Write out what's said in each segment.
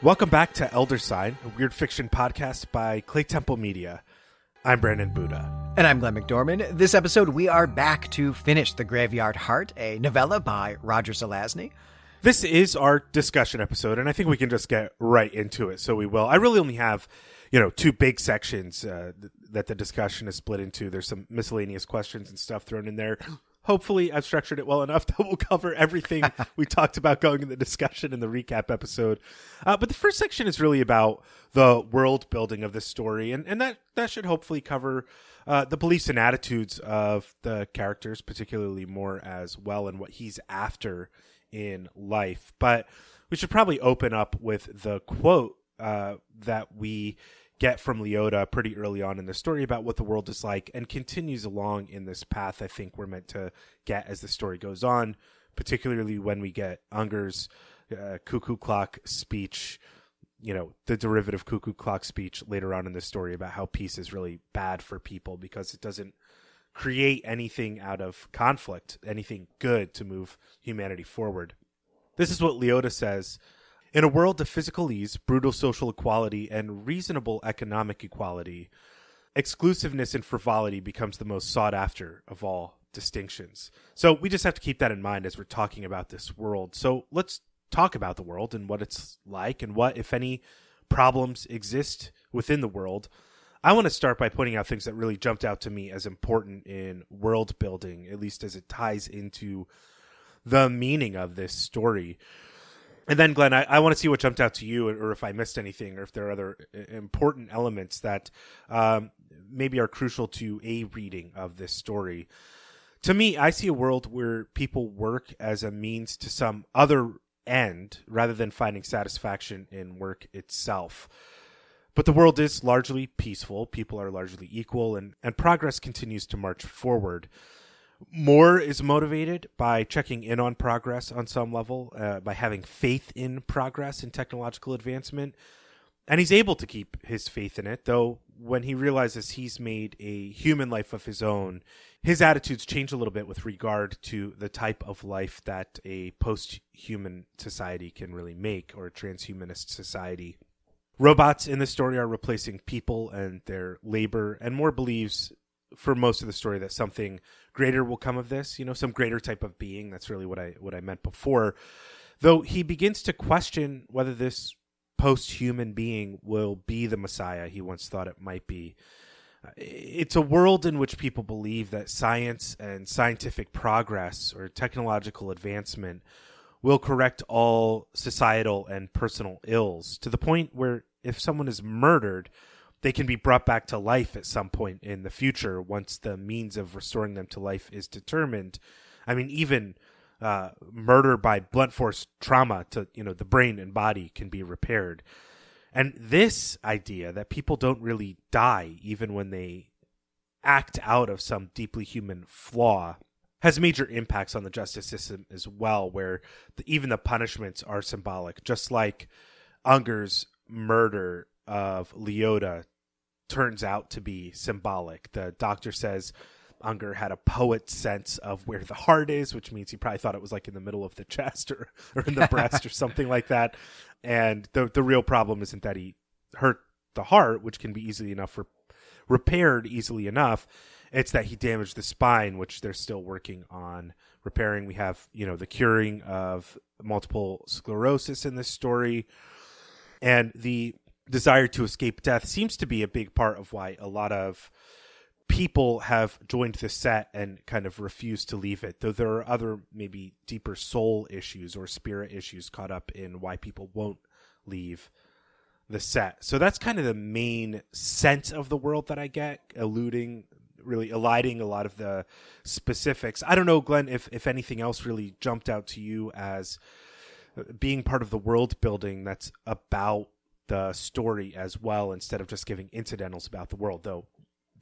Welcome back to Elder Sign, a weird fiction podcast by Claytemple Media. I'm Brandon Buddha. And I'm Glenn McDorman. This episode, we are back to finish The Graveyard Heart, a novella by Roger Zelazny. This is our discussion episode, and I think we can just get right into it. So we will. I really only have, you know, two big sections uh, th- that the discussion is split into. There's some miscellaneous questions and stuff thrown in there. Hopefully, I've structured it well enough that we'll cover everything we talked about going in the discussion in the recap episode. Uh, but the first section is really about the world building of this story, and, and that, that should hopefully cover uh, the beliefs and attitudes of the characters, particularly Moore as well, and what he's after in life. But we should probably open up with the quote uh, that we get from Leota pretty early on in the story about what the world is like and continues along in this path I think we're meant to get as the story goes on, particularly when we get Unger's uh, cuckoo clock speech, you know, the derivative cuckoo clock speech later on in the story about how peace is really bad for people because it doesn't create anything out of conflict, anything good to move humanity forward. This is what Leota says in a world of physical ease, brutal social equality, and reasonable economic equality, exclusiveness and frivolity becomes the most sought after of all distinctions. So we just have to keep that in mind as we're talking about this world. So let's talk about the world and what it's like and what, if any, problems exist within the world. I want to start by pointing out things that really jumped out to me as important in world building, at least as it ties into the meaning of this story. And then, Glenn, I, I want to see what jumped out to you, or if I missed anything, or if there are other uh, important elements that um, maybe are crucial to a reading of this story. To me, I see a world where people work as a means to some other end rather than finding satisfaction in work itself. But the world is largely peaceful, people are largely equal, and, and progress continues to march forward. Moore is motivated by checking in on progress on some level, uh, by having faith in progress and technological advancement. And he's able to keep his faith in it, though when he realizes he's made a human life of his own, his attitudes change a little bit with regard to the type of life that a post human society can really make, or a transhumanist society. Robots in the story are replacing people and their labor, and Moore believes for most of the story that something greater will come of this, you know, some greater type of being. That's really what I what I meant before. Though he begins to question whether this post-human being will be the messiah he once thought it might be. It's a world in which people believe that science and scientific progress or technological advancement will correct all societal and personal ills to the point where if someone is murdered, they can be brought back to life at some point in the future once the means of restoring them to life is determined. I mean, even uh, murder by blunt force trauma to you know the brain and body can be repaired. And this idea that people don't really die even when they act out of some deeply human flaw has major impacts on the justice system as well, where the, even the punishments are symbolic, just like Unger's murder of Leota turns out to be symbolic. The doctor says Unger had a poet's sense of where the heart is, which means he probably thought it was like in the middle of the chest or, or in the breast or something like that. And the the real problem isn't that he hurt the heart, which can be easily enough re- repaired easily enough. It's that he damaged the spine, which they're still working on repairing. We have, you know, the curing of multiple sclerosis in this story. And the desire to escape death seems to be a big part of why a lot of people have joined the set and kind of refused to leave it though there are other maybe deeper soul issues or spirit issues caught up in why people won't leave the set. So that's kind of the main sense of the world that i get eluding really eliding a lot of the specifics. I don't know glenn if if anything else really jumped out to you as being part of the world building that's about the story as well instead of just giving incidentals about the world though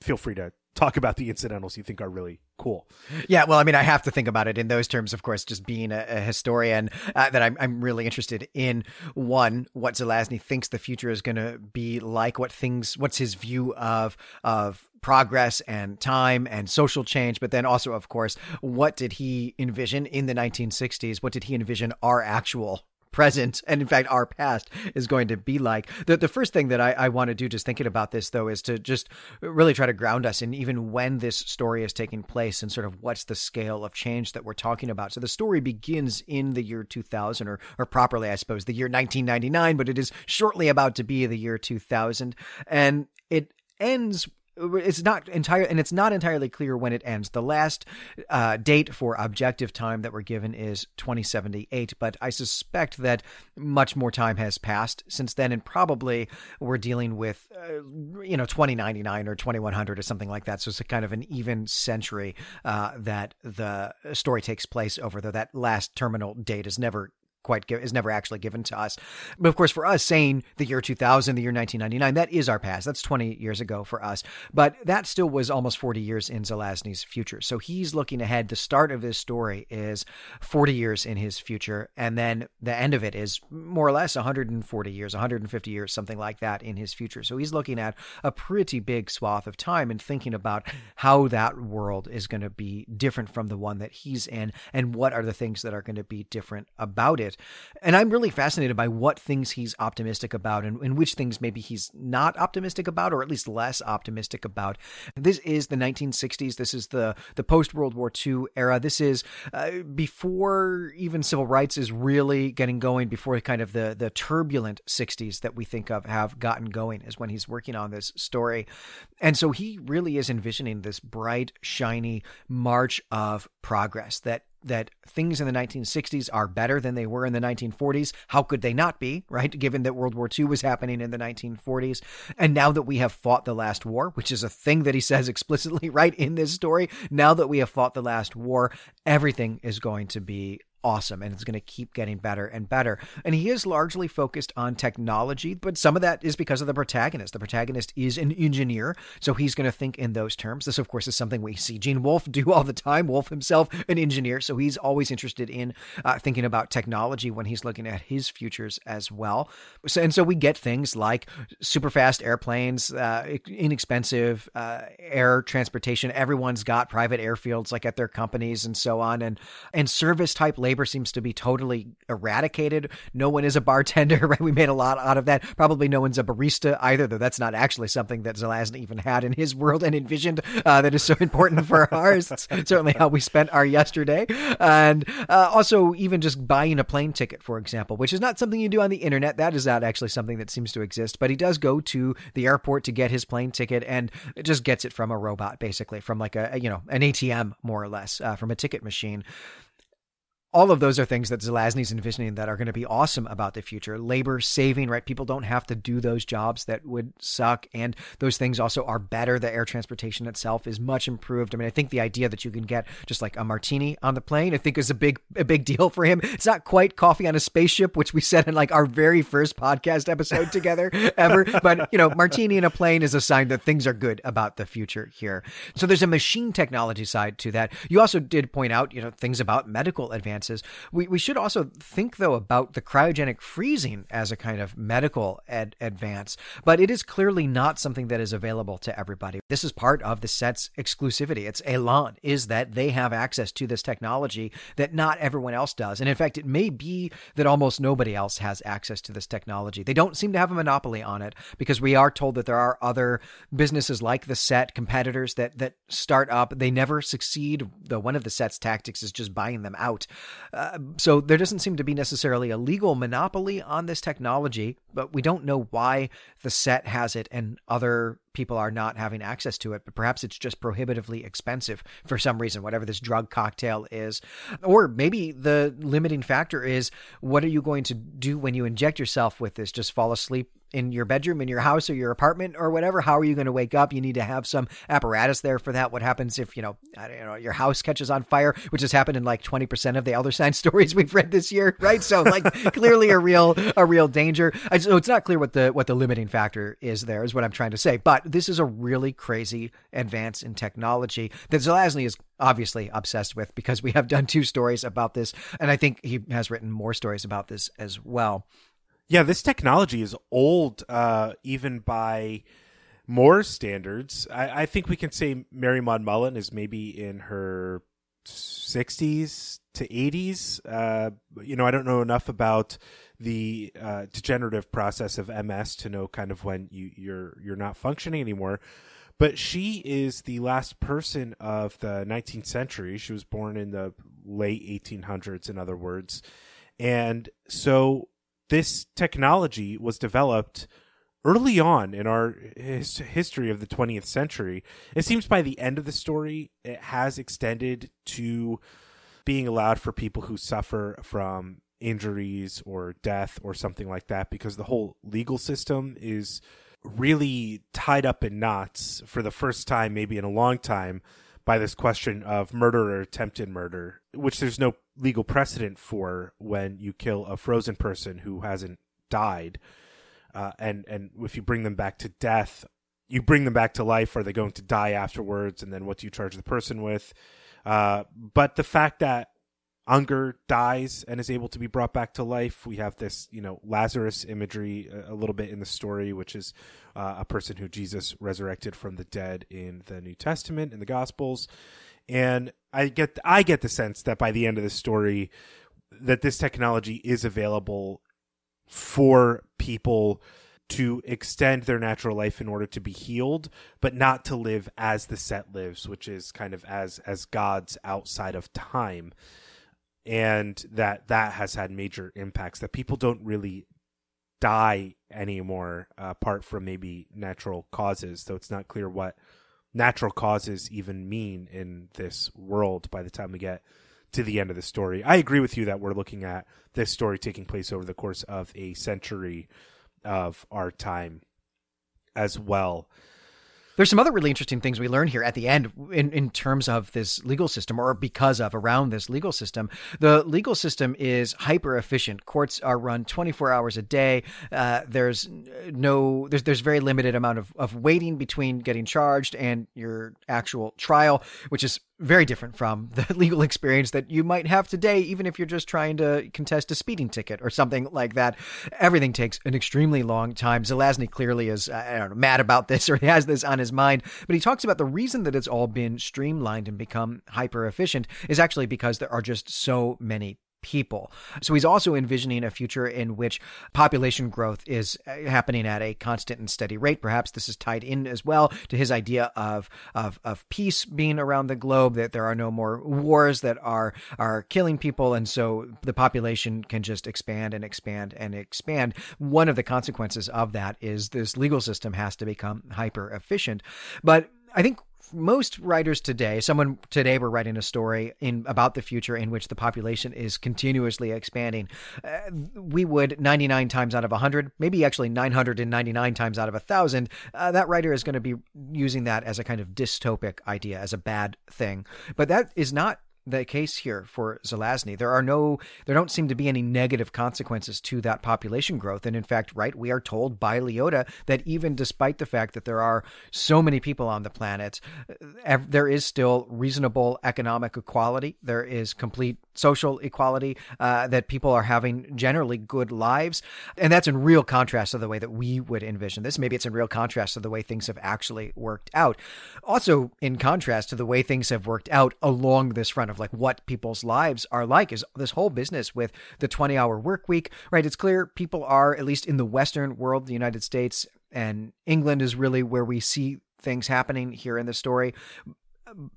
feel free to talk about the incidentals you think are really cool. Yeah, well, I mean, I have to think about it in those terms, of course, just being a, a historian, uh, that I'm, I'm really interested in one, what Zelazny thinks the future is going to be like, what things, what's his view of, of progress and time and social change, but then also, of course, what did he envision in the 1960s? What did he envision our actual present and in fact our past is going to be like. The the first thing that I, I want to do just thinking about this though is to just really try to ground us in even when this story is taking place and sort of what's the scale of change that we're talking about. So the story begins in the year 2000 or or properly I suppose the year 1999, but it is shortly about to be the year 2000 and it ends it's not entire and it's not entirely clear when it ends. The last uh, date for objective time that we're given is 2078 but i suspect that much more time has passed since then and probably we're dealing with uh, you know 2099 or 2100 or something like that. So it's a kind of an even century uh, that the story takes place over though that last terminal date is never quite is never actually given to us. But of course, for us, saying the year 2000, the year 1999, that is our past. That's 20 years ago for us. But that still was almost 40 years in Zelazny's future. So he's looking ahead. The start of his story is 40 years in his future, and then the end of it is more or less 140 years, 150 years, something like that in his future. So he's looking at a pretty big swath of time and thinking about how that world is going to be different from the one that he's in, and what are the things that are going to be different about it. And I'm really fascinated by what things he's optimistic about and, and which things maybe he's not optimistic about, or at least less optimistic about. This is the 1960s. This is the, the post World War II era. This is uh, before even civil rights is really getting going, before kind of the, the turbulent 60s that we think of have gotten going, is when he's working on this story. And so he really is envisioning this bright, shiny march of progress that that things in the 1960s are better than they were in the 1940s. How could they not be, right? Given that World War II was happening in the 1940s. And now that we have fought the last war, which is a thing that he says explicitly right in this story, now that we have fought the last war, everything is going to be awesome and it's going to keep getting better and better. And he is largely focused on technology, but some of that is because of the protagonist. The protagonist is an engineer, so he's going to think in those terms. This, of course, is something we see Gene Wolfe do all the time. Wolfe himself, an engineer, so he's always interested in uh, thinking about technology when he's looking at his futures as well. So, and so we get things like super fast airplanes, uh, inexpensive uh, air transportation. Everyone's got private airfields like at their companies and so on, and and service type labor seems to be totally eradicated. No one is a bartender, right? We made a lot out of that. Probably no one's a barista either, though that's not actually something that Zelazny even had in his world and envisioned uh, that is so important for ours. It's certainly how we spent our yesterday. And uh, also, even just buying a plane ticket, for example, which is not something you do on the internet. That is not actually something that seems to exist. But he does go to the airport to get his plane ticket and just gets it from a robot, basically, from like a, you know, an ATM, more or less, uh, from a ticket machine all of those are things that Zelazny's envisioning that are going to be awesome about the future. Labor saving, right? People don't have to do those jobs that would suck. And those things also are better. The air transportation itself is much improved. I mean, I think the idea that you can get just like a martini on the plane, I think is a big, a big deal for him. It's not quite coffee on a spaceship, which we said in like our very first podcast episode together ever. But, you know, martini in a plane is a sign that things are good about the future here. So there's a machine technology side to that. You also did point out, you know, things about medical advances advances. We, we should also think, though, about the cryogenic freezing as a kind of medical ad- advance, but it is clearly not something that is available to everybody. This is part of the set's exclusivity. It's Elan, is that they have access to this technology that not everyone else does. And in fact, it may be that almost nobody else has access to this technology. They don't seem to have a monopoly on it because we are told that there are other businesses like the set, competitors that, that start up. They never succeed, though one of the set's tactics is just buying them out. Uh, so there doesn't seem to be necessarily a legal monopoly on this technology, but we don't know why the set has it and other people are not having access to it. But perhaps it's just prohibitively expensive for some reason, whatever this drug cocktail is. Or maybe the limiting factor is what are you going to do when you inject yourself with this? Just fall asleep in your bedroom, in your house, or your apartment, or whatever. How are you going to wake up? You need to have some apparatus there for that. What happens if you know, I know, your house catches on fire, which has happened in like twenty percent of the Elder Sign stories we've read this year, right? So like clearly a real a real danger. So it's not clear what the what the limiting factor is. There is what I'm trying to say, but this is a really crazy advance in technology that Zelazny is obviously obsessed with because we have done two stories about this, and I think he has written Moore stories about this as well. Yeah, this technology is old, uh, even by more standards. I, I, think we can say Mary Maud Mullen is maybe in her 60s to 80s. Uh, you know, I don't know enough about the uh, degenerative process of MS to know kind of when you, you're you're not functioning anymore. But she is the last person of the 19th century. She was born in the late 1800s, in other words, and so this technology was developed early on in our his, history of the 20th century. It seems by the end of the story, it has extended to being allowed for people who suffer from injuries or death or something like that because the whole legal system is really tied up in knots for the first time maybe in a long time by this question of murder or attempted murder which there's no legal precedent for when you kill a frozen person who hasn't died uh, and and if you bring them back to death, you bring them back to life. Are they going to die afterwards? And then what do you charge the person with? Uh, but the fact that Unger dies and is able to be brought back to life. We have this, you know, Lazarus imagery a, a little bit in the story, which is uh, a person who Jesus resurrected from the dead in the New Testament in the Gospels. And I get I get the sense that by the end of the story, that this technology is available for people to extend their natural life in order to be healed but not to live as the set lives which is kind of as as gods outside of time and that that has had major impacts that people don't really die anymore uh, apart from maybe natural causes though it's not clear what natural causes even mean in this world by the time we get to the end of the story. I agree with you that we're looking at this story taking place over the course of a century of our time as well. There's some other really interesting things we learn here at the end in, in terms of this legal system or because of around this legal system. The legal system is hyper efficient. Courts are run 24 hours a day. Uh, there's no, there's, there's very limited amount of, of waiting between getting charged and your actual trial, which is very different from the legal experience that you might have today, even if you're just trying to contest a speeding ticket or something like that. Everything takes an extremely long time. Zelazny clearly is, know, mad about this or he has this on his mind, but he talks about the reason that it's all been streamlined and become hyper efficient is actually because there are just so many people. So he's also envisioning a future in which population growth is uh, happening at a constant and steady rate. Perhaps this is tied in as well to his idea of of, of peace being around the globe, that there are no more wars that are are killing people, and so the population can just expand and expand and expand. One of the consequences of that is this legal system has to become hyper efficient. But I think most writers today, someone today were writing a story in about the future in which the population is continuously expanding. Uh, we would 99 times out of 100, maybe actually 999 times out of 1,000, uh, that writer is going to be using that as a kind of dystopic idea, as a bad thing. But that is not the case here for Zelazny. There are no, there don't seem to be any negative consequences to that population growth. And in fact, right, we are told by Leota that even despite the fact that there are so many people on the planet, there is still reasonable economic equality. There is complete social equality, uh, that people are having generally good lives. And that's in real contrast to the way that we would envision this. Maybe it's in real contrast to the way things have actually worked out. Also, in contrast to the way things have worked out along this front of like what people's lives are like, is this whole business with the 20 hour work week, right? It's clear people are, at least in the Western world, the United States and England is really where we see things happening here in the story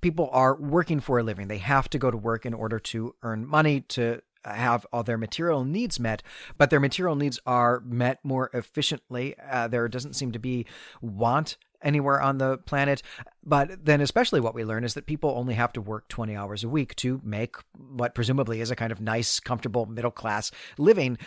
people are working for a living. They have to go to work in order to earn money to have all their material needs met, but their material needs are met more efficiently. Uh, there doesn't seem to be want anywhere on the planet. But then, especially what we learn is that people only have to work 20 hours a week to make what presumably is a kind of nice, comfortable middle class living.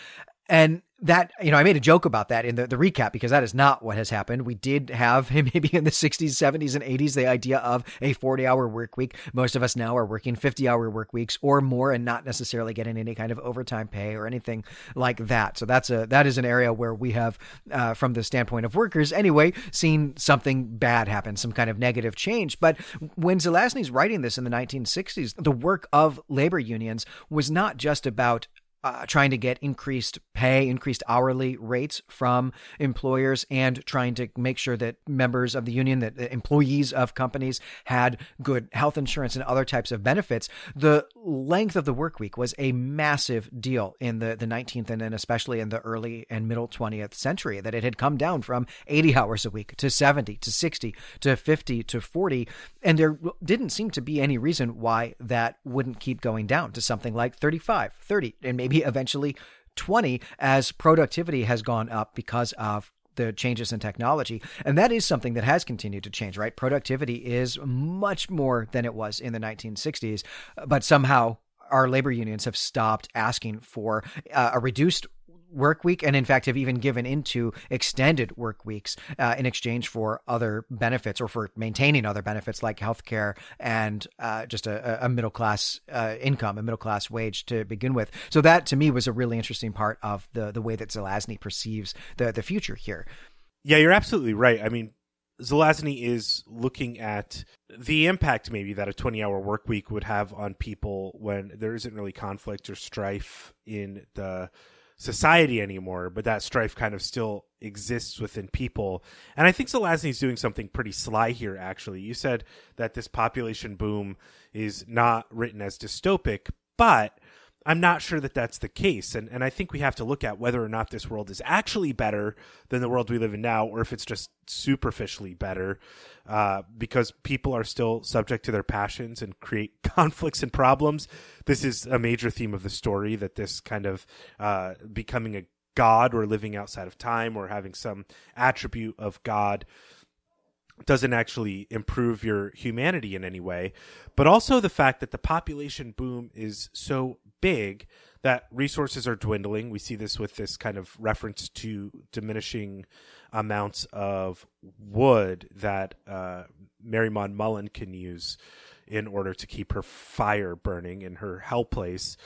And that, you know, I made a joke about that in the, the recap because that is not what has happened. We did have maybe in the 60s, 70s, and 80s the idea of a 40 hour work week. Most of us now are working 50 hour work weeks or more and not necessarily getting any kind of overtime pay or anything like that. So that's a, that is an area where we have, uh, from the standpoint of workers anyway, seen something bad happen, some kind of negative change. But when Zelazny's writing this in the 1960s, the work of labor unions was not just about uh, trying to get increased pay, increased hourly rates from employers, and trying to make sure that members of the union, that employees of companies had good health insurance and other types of benefits. The length of the work week was a massive deal in the, the 19th and then especially in the early and middle 20th century, that it had come down from 80 hours a week to 70 to 60 to 50 to 40. And there didn't seem to be any reason why that wouldn't keep going down to something like 35, 30, and maybe maybe eventually 20 as productivity has gone up because of the changes in technology. And that is something that has continued to change, right? Productivity is much more than it was in the 1960s, but somehow our labor unions have stopped asking for uh, a reduced work week and in fact have even given into extended work weeks uh, in exchange for other benefits or for maintaining other benefits like healthcare and uh, just a, a, middle class uh, income, a middle class wage to begin with. So that to me was a really interesting part of the the way that Zelazny perceives the the future here. Yeah, you're absolutely right. I mean, Zelazny is looking at the impact maybe that a 20 hour work week would have on people when there isn't really conflict or strife in the society anymore, but that strife kind of still exists within people. And I think Zelazny's doing something pretty sly here, actually. You said that this population boom is not written as dystopic, but I'm not sure that that's the case. And, and I think we have to look at whether or not this world is actually better than the world we live in now, or if it's just superficially better, uh, because people are still subject to their passions and create conflicts and problems. This is a major theme of the story that this kind of uh, becoming a god or living outside of time or having some attribute of God doesn't actually improve your humanity in any way, but also the fact that the population boom is so big that resources are dwindling. We see this with this kind of reference to diminishing amounts of wood that uh, Mary Maud Mullen can use in order to keep her fire burning in her hell place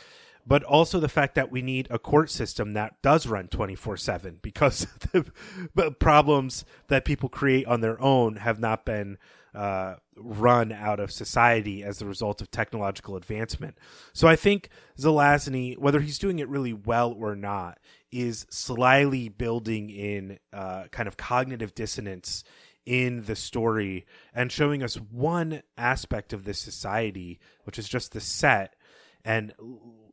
but also the fact that we need a court system that does run 24 7 because the problems that people create on their own have not been uh, run out of society as the result of technological advancement. So I think Zelazny, whether he's doing it really well or not, is slyly building in uh, kind of cognitive dissonance in the story and showing us one aspect of this society, which is just the set, and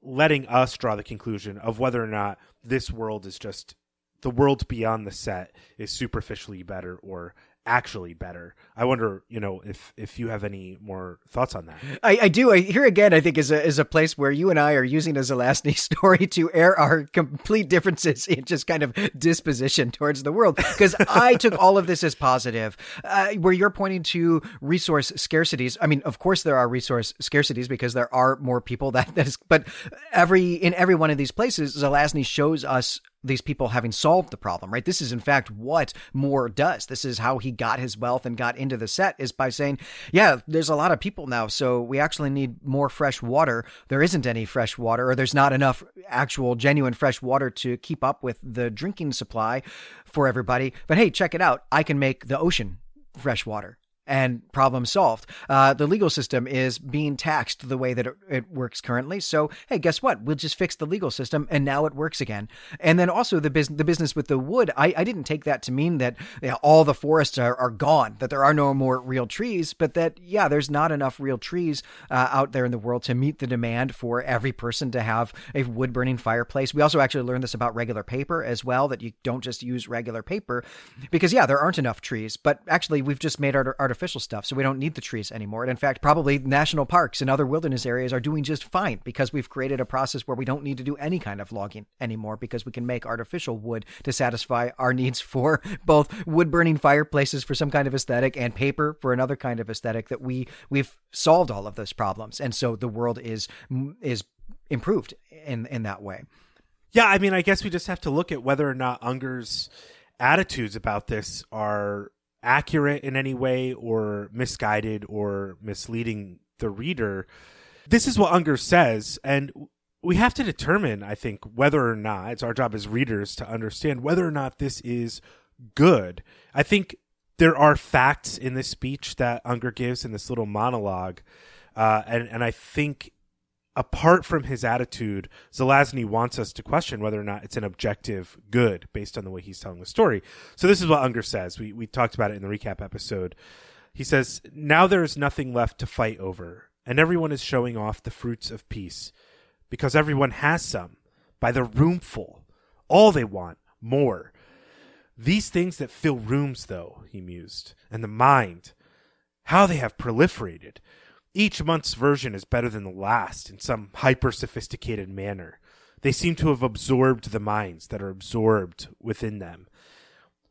letting us draw the conclusion of whether or not this world is just the world beyond the set is superficially better or actually better. I wonder, you know, if if you have any more thoughts on that. I, I do. I, here again, I think is a is a place where you and I are using as a last story to air our complete differences in just kind of disposition towards the world. Because I took all of this as positive, uh, where you're pointing to resource scarcities. I mean, of course there are resource scarcities because there are more people that that is. But every in every one of these places, Zelazny shows us these people having solved the problem, right? This is in fact what Moore does. This is how he got his wealth and got into the set is by saying, yeah, there's a lot of people now, so we actually need more fresh water. There isn't any fresh water or there's not enough actual genuine fresh water to keep up with the drinking supply for everybody. But hey, check it out. I can make the ocean fresh water and problem solved. Uh, the legal system is being taxed the way that it, it, works currently. So, hey, guess what? We'll just fix the legal system, and now it works again. And then also the business, the business with the wood. I, I didn't take that to mean that you know, all the forests are, are gone, that there are no more real trees, but that yeah, there's not enough real trees uh, out there in the world to meet the demand for every person to have a wood burning fireplace. We also actually learned this about regular paper as well, that you don't just use regular paper, because yeah, there aren't enough trees. But actually, we've just made our, our artificial stuff, so we don't need the trees anymore. And in fact, probably national parks and other wilderness areas are doing just fine because we've created a process where we don't need to do any kind of logging anymore because we can make artificial wood to satisfy our needs for both wood burning fireplaces for some kind of aesthetic and paper for another kind of aesthetic that we we've solved all of those problems. And so the world is is improved in in that way. Yeah, I mean, I guess we just have to look at whether or not Unger's attitudes about this are accurate in any way or misguided or misleading the reader. This is what Unger says, and we have to determine, I think, whether or not it's our job as readers to understand whether or not this is good. I think there are facts in this speech that Unger gives in this little monologue, uh, and and I think apart from his attitude, Zelazny wants us to question whether or not it's an objective good based on the way he's telling the story. So this is what Unger says. We we talked about it in the recap episode. He says, "Now there is nothing left to fight over, and everyone is showing off the fruits of peace, because everyone has some by the roomful. All they want, more." These things that fill rooms, though, he mused, and the mind, how they have proliferated. Each month's version is better than the last in some hyper sophisticated manner. They seem to have absorbed the minds that are absorbed within them.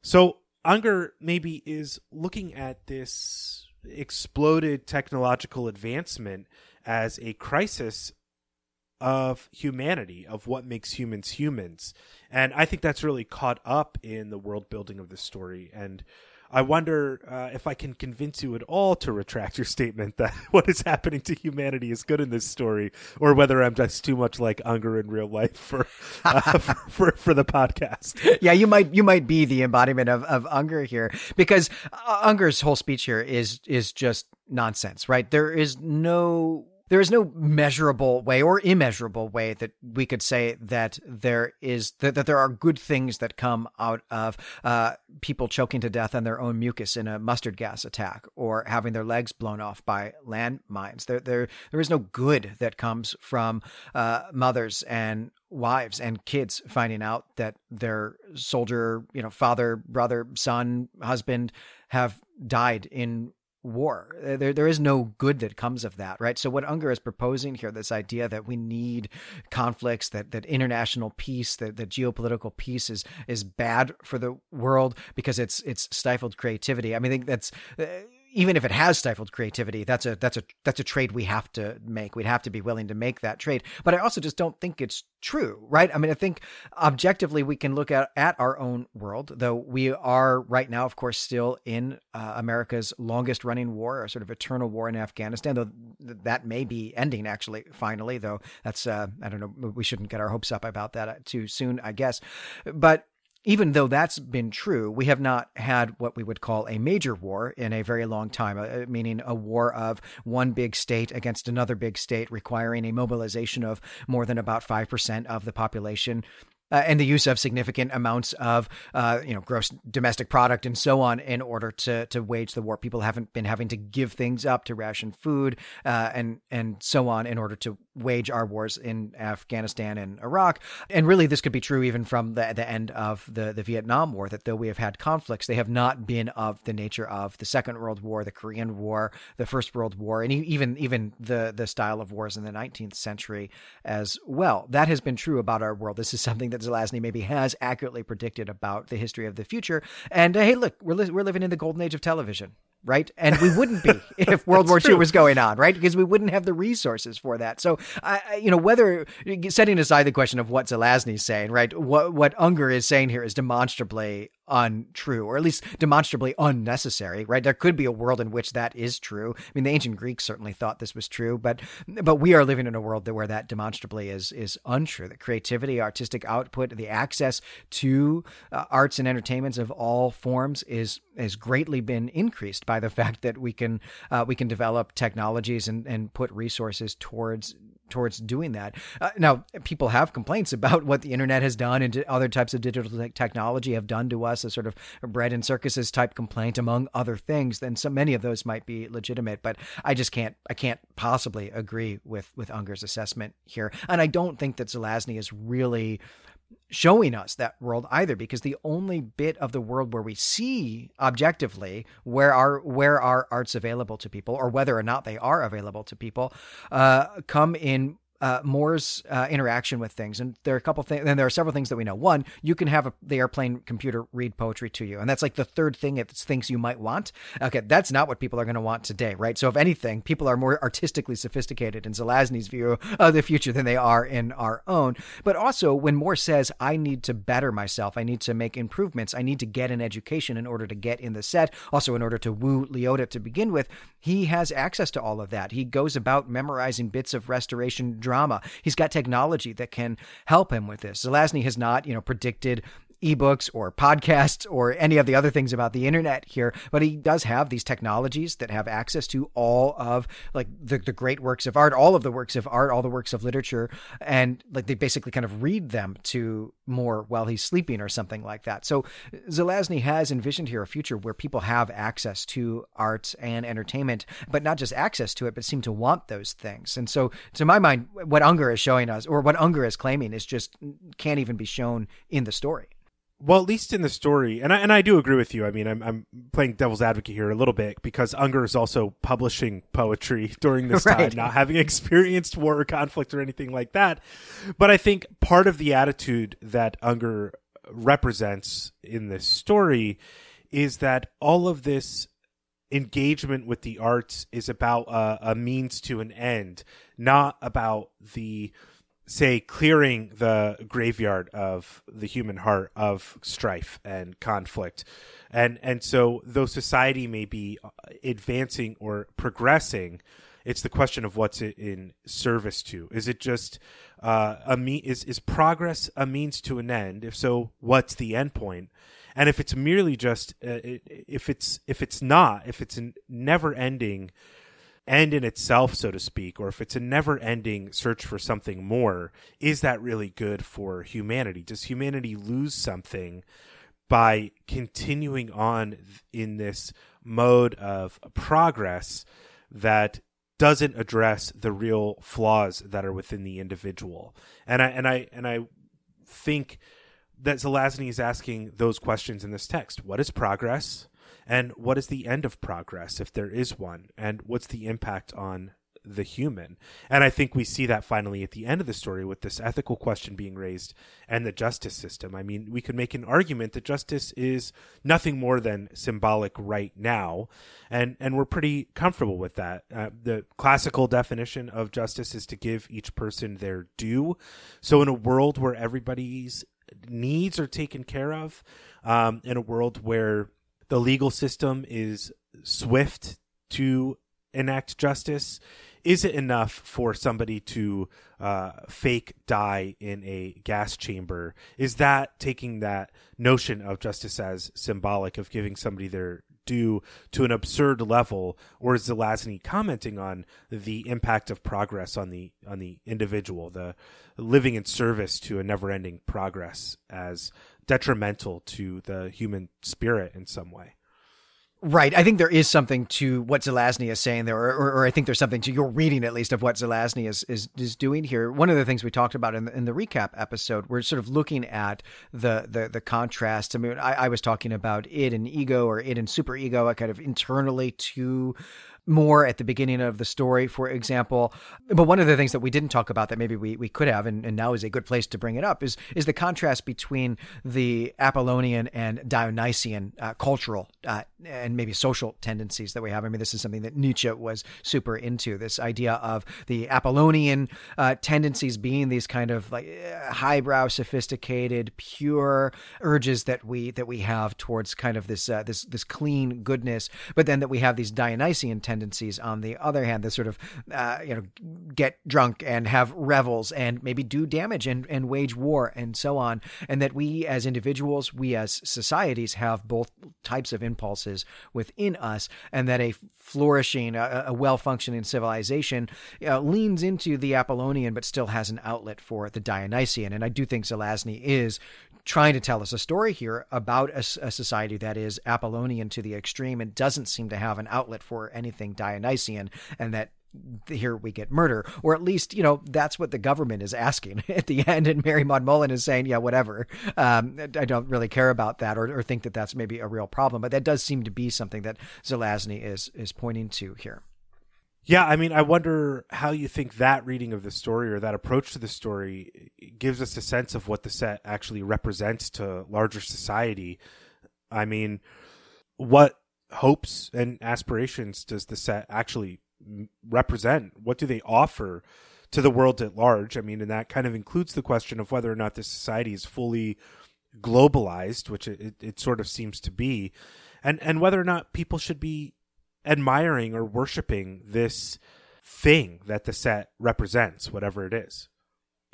So Unger maybe is looking at this exploded technological advancement as a crisis of humanity, of what makes humans humans. And I think that's really caught up in the world building of the story. And I wonder uh, if I can convince you at all to retract your statement that what is happening to humanity is good in this story, or whether I'm just too much like Unger in real life for uh, for, for, for the podcast. Yeah, you might you might be the embodiment of, of Unger here because uh, Unger's whole speech here is is just nonsense, right? There is no there is no measurable way or immeasurable way that we could say that there is that, that there are good things that come out of uh, people choking to death on their own mucus in a mustard gas attack or having their legs blown off by landmines. There, there, there is no good that comes from uh, mothers and wives and kids finding out that their soldier, you know, father, brother, son, husband have died in war. There, there is no good that comes of that, right? So what Unger is proposing here, this idea that we need conflicts, that that international peace, that, that geopolitical peace is is bad for the world because it's it's stifled creativity. I mean, I think that's. Uh, even if it has stifled creativity, that's a that's a that's a trade we have to make. We'd have to be willing to make that trade. But I also just don't think it's true, right? I mean, I think objectively we can look at at our own world, though we are right now, of course, still in uh, America's longest running war, a sort of eternal war in Afghanistan. Though that may be ending actually, finally. Though that's uh, I don't know. We shouldn't get our hopes up about that uh, too soon, I guess. But even though that's been true, we have not had what we would call a major war in a very long time, uh, meaning a war of one big state against another big state, requiring a mobilization of more than about 5% of the population uh, and the use of significant amounts of uh, you know gross domestic product and so on in order to to wage the war. People haven't been having to give things up to ration food uh, and and so on in order to wage our wars in Afghanistan and Iraq. And really, this could be true even from the the end of the the Vietnam War. That though we have had conflicts, they have not been of the nature of the Second World War, the Korean War, the First World War, and even even the the style of wars in the 19th century as well. That has been true about our world. This is something that Zelazny maybe has accurately predicted about the history of the future. And uh, hey, look, we're li- we're living in the golden age of television right? And we wouldn't be if World War II was going on, right? Because we wouldn't have the resources for that. So, I, you know, whether setting aside the question of what Zelazny's saying, right? What what Unger is saying here is demonstrably untrue, or at least demonstrably unnecessary, right? There could be a world in which that is true. I mean, the ancient Greeks certainly thought this was true, but but we are living in a world that where that demonstrably is is untrue. That creativity, artistic output, the access to uh, arts and entertainments of all forms is has greatly been increased by the fact that we can uh, we can develop technologies and and put resources towards towards doing that. Uh, now, people have complaints about what the internet has done and other types of digital technology have done to us, a sort of bread and circuses type complaint, among other things. Then so many of those might be legitimate, but I just can't, I can't possibly agree with with Unger's assessment here, and I don't think that Zelazny is really showing us that world either because the only bit of the world where we see objectively where are where are arts available to people or whether or not they are available to people uh, come in uh, Moore's uh, interaction with things, and there are a couple things, and there are several things that we know. One, you can have a, the airplane computer read poetry to you, and that's like the third thing it thinks you might want. Okay, that's not what people are going to want today, right? So, if anything, people are more artistically sophisticated in Zelazny's view of the future than they are in our own. But also, when Moore says, "I need to better myself, I need to make improvements, I need to get an education in order to get in the set," also in order to woo Leota to begin with, he has access to all of that. He goes about memorizing bits of restoration drama. He's got technology that can help him with this. Zelazny has not, you know, predicted ebooks or podcasts or any of the other things about the internet here, but he does have these technologies that have access to all of like the, the great works of art, all of the works of art, all the works of literature, and like they basically kind of read them to Moore while he's sleeping or something like that. So Zelazny has envisioned here a future where people have access to art and entertainment, but not just access to it, but seem to want those things. And so, to my mind, what Unger is showing us, or what Unger is claiming, is just can't even be shown in the story. Well, at least in the story, and I and I do agree with you. I mean, I'm I'm playing devil's advocate here a little bit because Unger is also publishing poetry during this right. time, not having experienced war or conflict or anything like that. But I think part of the attitude that Unger represents in this story is that all of this engagement with the arts is about a means to an end, not about the say clearing the graveyard of the human heart of strife and conflict. And and so though society may be advancing or progressing it's the question of what's it in service to. Is it just uh, a me is is progress a means to an end? If so what's the end point and if it's merely just uh, if it's if it's not if it's never ending end in itself, so to speak, or if it's a never ending search for something more, is that really good for humanity? Does humanity lose something by continuing on in this mode of progress that doesn't address the real flaws that are within the individual? And I and I and I think that Zelazny is asking those questions in this text. What is progress? And what is the end of progress if there is one? And what's the impact on the human? And i think we see that finally at the end of the story with this ethical question being raised and the justice system. I mean we could make an argument that justice is nothing more than symbolic right now. And and we're pretty comfortable with that. Uh, the classical definition of justice is to give each person their due. So in a world where everybody's needs are taken care of um, in a world where the legal system is swift to enact justice, is it enough for somebody to uh, fake die in a gas chamber? Is that taking that notion of justice as symbolic of giving somebody their due to an absurd level, or is Zelazny commenting on the impact of progress on the on the individual, the living in service to a never-ending progress as detrimental to the human spirit in some way. Right. I think there is something to what Zelazny is saying there, or, or, or, I think there's something to your reading, at least, of what Zelazny is, is, is doing here. One of the things we talked about in the, in the recap episode, we're sort of looking at the, the, the contrast. I mean, I, I was talking about id and ego or id and super ego, kind of internally to Moore at the beginning of the story, for example. But one of the things that we didn't talk about that maybe we, we could have, and, and now is a good place to bring it up, is is the contrast between the Apollonian and Dionysian uh, cultural uh, and maybe social tendencies that we have. I mean, this is something that Nietzsche was super into. This idea of the Apollonian uh, tendencies being these kind of like highbrow, sophisticated, pure urges that we that we have towards kind of this uh, this this clean goodness, but then that we have these Dionysian tendencies tendencies on the other hand that sort of uh, you know get drunk and have revels and maybe do damage and, and wage war and so on and that we as individuals we as societies have both types of impulses within us and that a flourishing a, a well-functioning civilization uh, leans into the apollonian but still has an outlet for the dionysian. And i do think zelazny is trying to tell us a story here about a, a, society that is Apollonian to the extreme and doesn't seem to have an outlet for anything Dionysian, and that here we get murder, or at least you know that's what the government is asking at the end. And Mary Maud Mullen is saying, "Yeah, whatever. Um, I don't really care about that, or, or think that that's maybe a real problem." But that does seem to be something that Zelazny is is pointing to here. Yeah, I mean, I wonder how you think that reading of the story or that approach to the story gives us a sense of what the set actually represents to larger society. I mean, what hopes and aspirations does the set actually represent? What do they offer to the world at large? I mean, and that kind of includes the question of whether or not this society is fully globalized, which it, it sort of seems to be, and and whether or not people should be admiring or worshiping this thing that the set represents, whatever it is.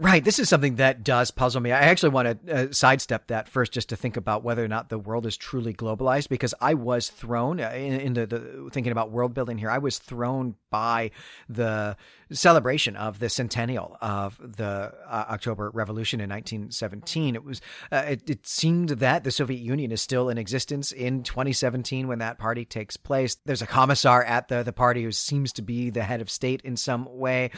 Right. This is something that does puzzle me. I actually want to uh, sidestep that first just to think about whether or not the world is truly globalized because I was thrown uh, into the thinking about world building here. I was thrown by the celebration of the centennial of the uh, October Revolution in 1917. It was uh, it, it, seemed that the Soviet Union is still in existence in 2017 when that party takes place. There's a commissar at the the party who seems to be the head of state in some way,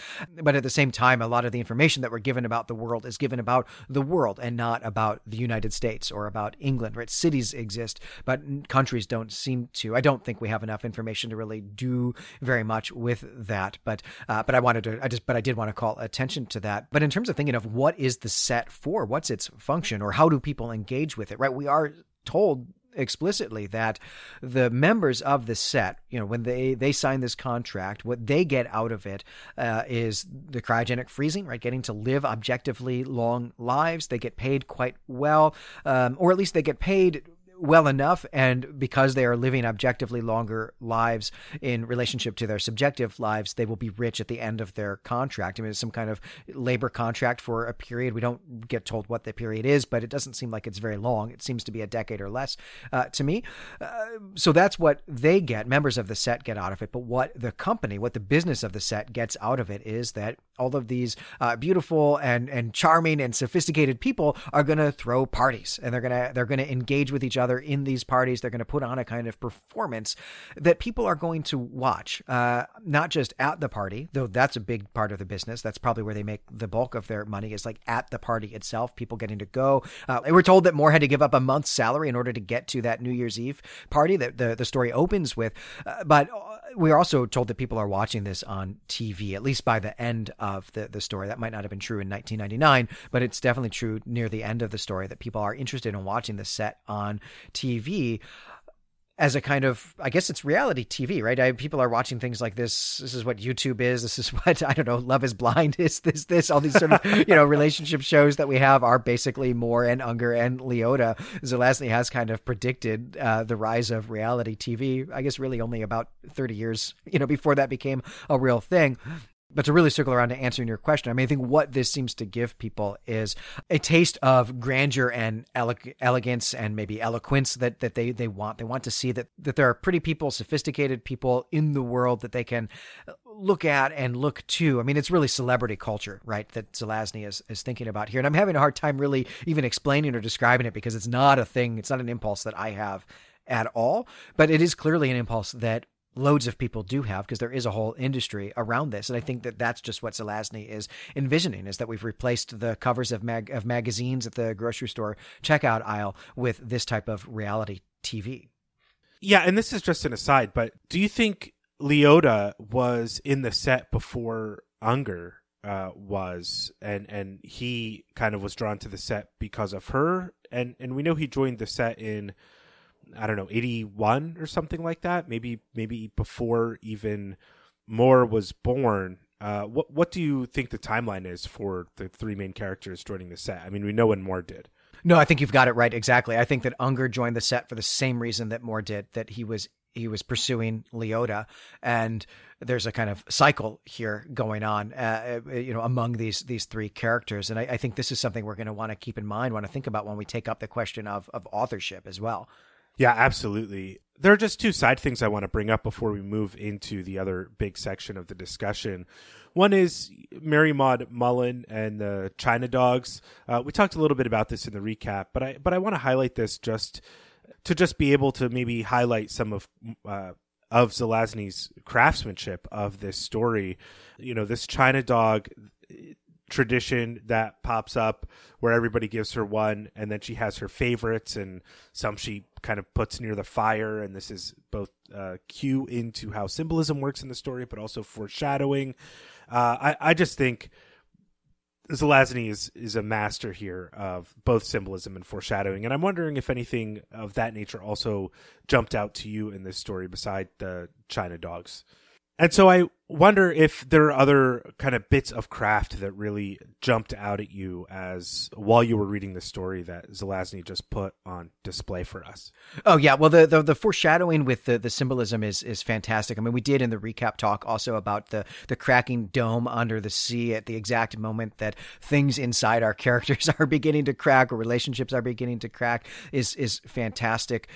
but at the same time, a lot of the information that we're given about the world is given about the world and not about the United States or about England. Right? Cities exist, but countries don't seem to. I don't think we have enough information to really do very much with that. But uh, but I wanted to. I just but I did want to call attention to that. But in terms of thinking of what is the set for, what's its function, or how do people engage with it? Right? We are told explicitly that the members of the set, you know, when they they sign this contract, what they get out of it uh, is the cryogenic freezing, right? Getting to live objectively long lives. They get paid quite well, um, or at least they get paid well enough and because they are living objectively longer lives in relationship to their subjective lives they will be rich at the end of their contract. I mean it's some kind of labor contract for a period. We don't get told what the period is but it doesn't seem like it's very long. It seems to be a decade or less uh, to me. Uh, so that's what they get. Members of the set get out of it. But what the company what the business of the set gets out of it is that all of these uh, beautiful and and charming and sophisticated people are going to throw parties and they're going to they're going to engage with each other in these parties. They're going to put on a kind of performance that people are going to watch, uh, not just at the party, though that's a big part of the business. That's probably where they make the bulk of their money is like at the party itself, people getting to go. Uh, we're told that Moore had to give up a month's salary in order to get to that New Year's Eve party that the, the story opens with. Uh, but we're also told that people are watching this on TV, at least by the end of the, the story. That might not have been true in 1999, but it's definitely true near the end of the story that people are interested in watching the set on TV as a kind of I guess it's reality TV, right? I, people are watching things like this. This is what YouTube is. This is what I don't know. Love is Blind is this this all these sort of you know relationship shows that we have are basically Moore and Unger and Leota. Zelazny has kind of predicted uh, the rise of reality TV. I guess really only about thirty years you know before that became a real thing. But to really circle around to answering your question, I mean, I think what this seems to give people is a taste of grandeur and ele- elegance and maybe eloquence that, that they, they want. They want to see that, that there are pretty people, sophisticated people in the world that they can uh, look at and look to. I mean, it's really celebrity culture, right? That Zelazny is, is thinking about here. And I'm having a hard time really even explaining or describing it because it's not a thing, it's not an impulse that I have at all. But it is clearly an impulse that loads of people do have because there is a whole industry around this and i think that that's just what zelazny is envisioning is that we've replaced the covers of mag of magazines at the grocery store checkout aisle with this type of reality tv yeah and this is just an aside but do you think leota was in the set before unger uh, was and and he kind of was drawn to the set because of her? And and we know he joined the set in I don't know, 81 or something like that. Maybe maybe before even Moore was born. Uh, what what do you think the timeline is for the three main characters joining the set? I mean, we know when Moore did. No, I think you've got it right exactly. I think that Unger joined the set for the same reason that Moore did. That he was he was pursuing Leota, and there's a kind of cycle here going on, uh, uh you know, among these these three characters. And I, I think this is something we're going to want to keep in mind, want to think about when we take up the question of of authorship as well. Yeah, absolutely. There are just two side things I want to bring up before we move into the other big section of the discussion. One is Mary Maud Mullen and the China Dogs. Uh, we talked a little bit about this in the recap, but I but I want to highlight this just to just be able to maybe highlight some of uh, of Zelazny's craftsmanship of this story. You know, this China Dog tradition that pops up where everybody gives her one and then she has her favorites and some she kind of puts near the fire. And this is both uh, cue into how symbolism works in the story but also foreshadowing. Uh, I, I just think Zelazny is is a master here of both symbolism and foreshadowing, and I'm wondering if anything of that nature also jumped out to you in this story beside the China dogs. And so I wonder if there are other kind of bits of craft that really jumped out at you as while you were reading the story that Zelazny just put on display for us. Oh yeah, well the the, the foreshadowing with the, the symbolism is is fantastic. I mean, we did in the recap talk also about the the cracking dome under the sea at the exact moment that things inside our characters are beginning to crack or relationships are beginning to crack is is fantastic.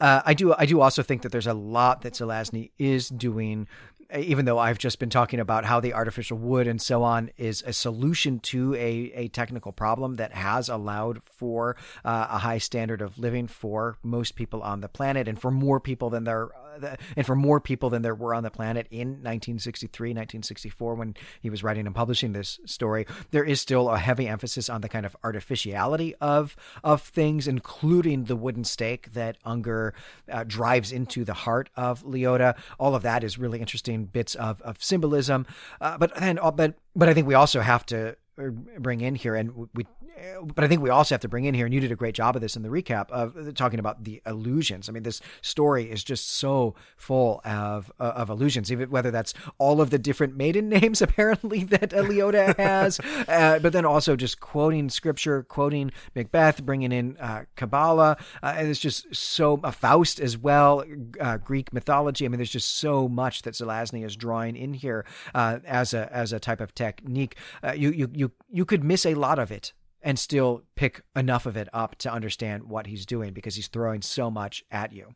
Uh, I do I do also think that there's a lot that Zelazny is doing even though I've just been talking about how the artificial wood and so on is a solution to a, a technical problem that has allowed for uh, a high standard of living for most people on the planet and for more people than there and for more people than there were on the planet in 1963, 1964, when he was writing and publishing this story, there is still a heavy emphasis on the kind of artificiality of of things, including the wooden stake that Unger uh, drives into the heart of Leota. All of that is really interesting bits of of symbolism, uh, but then uh, but but I think we also have to bring in here, and we but I think we also have to bring in here, and you did a great job of this in the recap of talking about the allusions. I mean, this story is just so full of uh, of allusions, even whether that's all of the different maiden names apparently that Leota has, uh, but then also just quoting scripture, quoting Macbeth, bringing in uh, Kabbalah, uh, and it's just so uh, Faust as well, uh, Greek mythology. I mean, there's just so much that Zelazny is drawing in here as a as a type of technique. you you you you you could miss a lot of it and still pick enough of it up to understand what he's doing because he's throwing so much at you.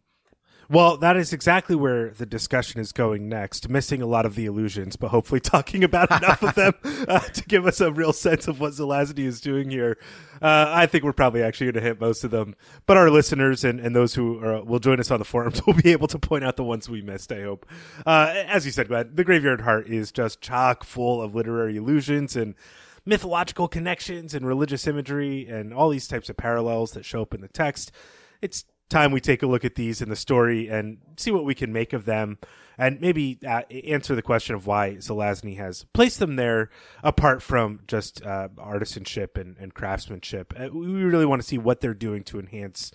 Well, that is exactly where the discussion is going next. Missing a lot of the allusions, but hopefully talking about enough of them uh, to give us a real sense of what Zelazny is doing here. Uh, I think we're probably actually going to hit most of them, but our listeners and, and those who are, will join us on the forums will be able to point out the ones we missed. I hope. Uh, as you said, Glenn, the Graveyard Heart is just chock full of literary allusions and mythological connections and religious imagery and all these types of parallels that show up in the text. It's time we take a look at these in the story and see what we can make of them and maybe uh, answer the question of why Zelazny has placed them there apart from just uh, artisanship and, and craftsmanship. Uh, we really want to see what they're doing to enhance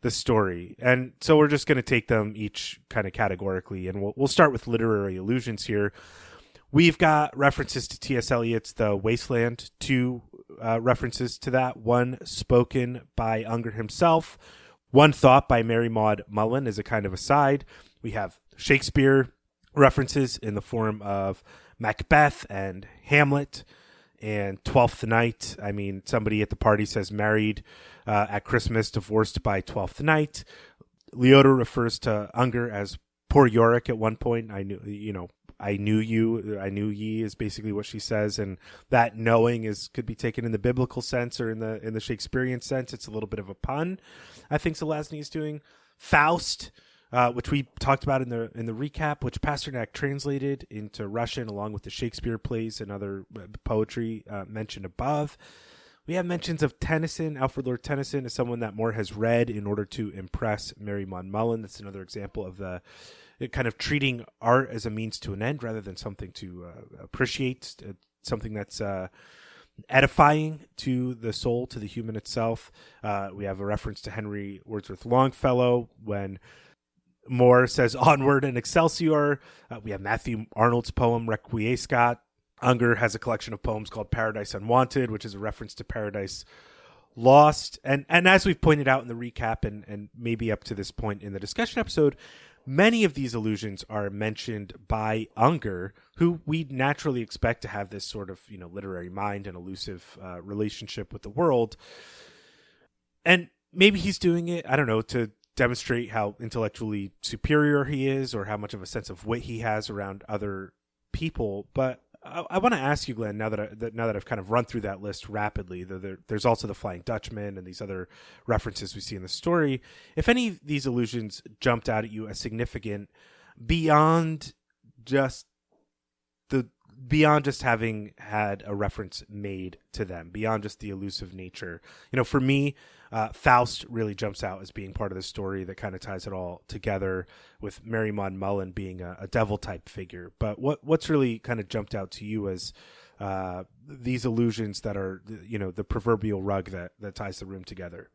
the story. And so we're just going to take them each kind of categorically and we'll, we'll start with literary allusions here. We've got references to T.S. Eliot's The Wasteland, two uh, references to that, one spoken by Unger himself, one thought by Mary Maud Mullen as a kind of aside. We have Shakespeare references in the form of Macbeth and Hamlet and Twelfth Night. I mean, somebody at the party says married uh, at Christmas, divorced by Twelfth Night. Leota refers to Unger as poor Yorick at one point. I knew, you know, I knew you, I knew ye is basically what she says, and that knowing is could be taken in the biblical sense or in the in the Shakespearean sense. It's a little bit of a pun. I think Zelazny is doing Faust, uh, which we talked about in the in the recap, which Pasternak translated into Russian along with the Shakespeare plays and other uh, poetry uh, mentioned above. We have mentions of Tennyson, Alfred Lord Tennyson, as someone that Moore has read in order to impress Mary Maud Mullen. That's another example of the kind of treating art as a means to an end rather than something to uh, appreciate, uh, something that's uh, edifying to the soul, to the human itself. Uh, we have a reference to Henry Wordsworth Longfellow when Moore says "Onward and Excelsior." Uh, we have Matthew Arnold's poem "Requiescat." Unger has a collection of poems called "Paradise Unwanted," which is a reference to Paradise Lost. And and as we've pointed out in the recap and and maybe up to this point in the discussion episode, Many of these allusions are mentioned by Unger, who we naturally expect to have this sort of you know literary mind and elusive uh, relationship with the world. And maybe he's doing it, I don't know, to demonstrate how intellectually superior he is or how much of a sense of wit he has around other people. But I, I want to ask you, Glenn, now that, I, that now that I've kind of run through that list rapidly, the, the, there's also the Flying Dutchman and these other references we see in the story. If any of these allusions jumped out at you as significant beyond just beyond just having had a reference made to them, beyond just the elusive nature. You know, for me, uh, Faust really jumps out as being part of the story that kind of ties it all together, with Mary Mullen being a, a devil type figure. But what what's really kind of jumped out to you as uh, these allusions that are, you know, the proverbial rug that that ties the room together?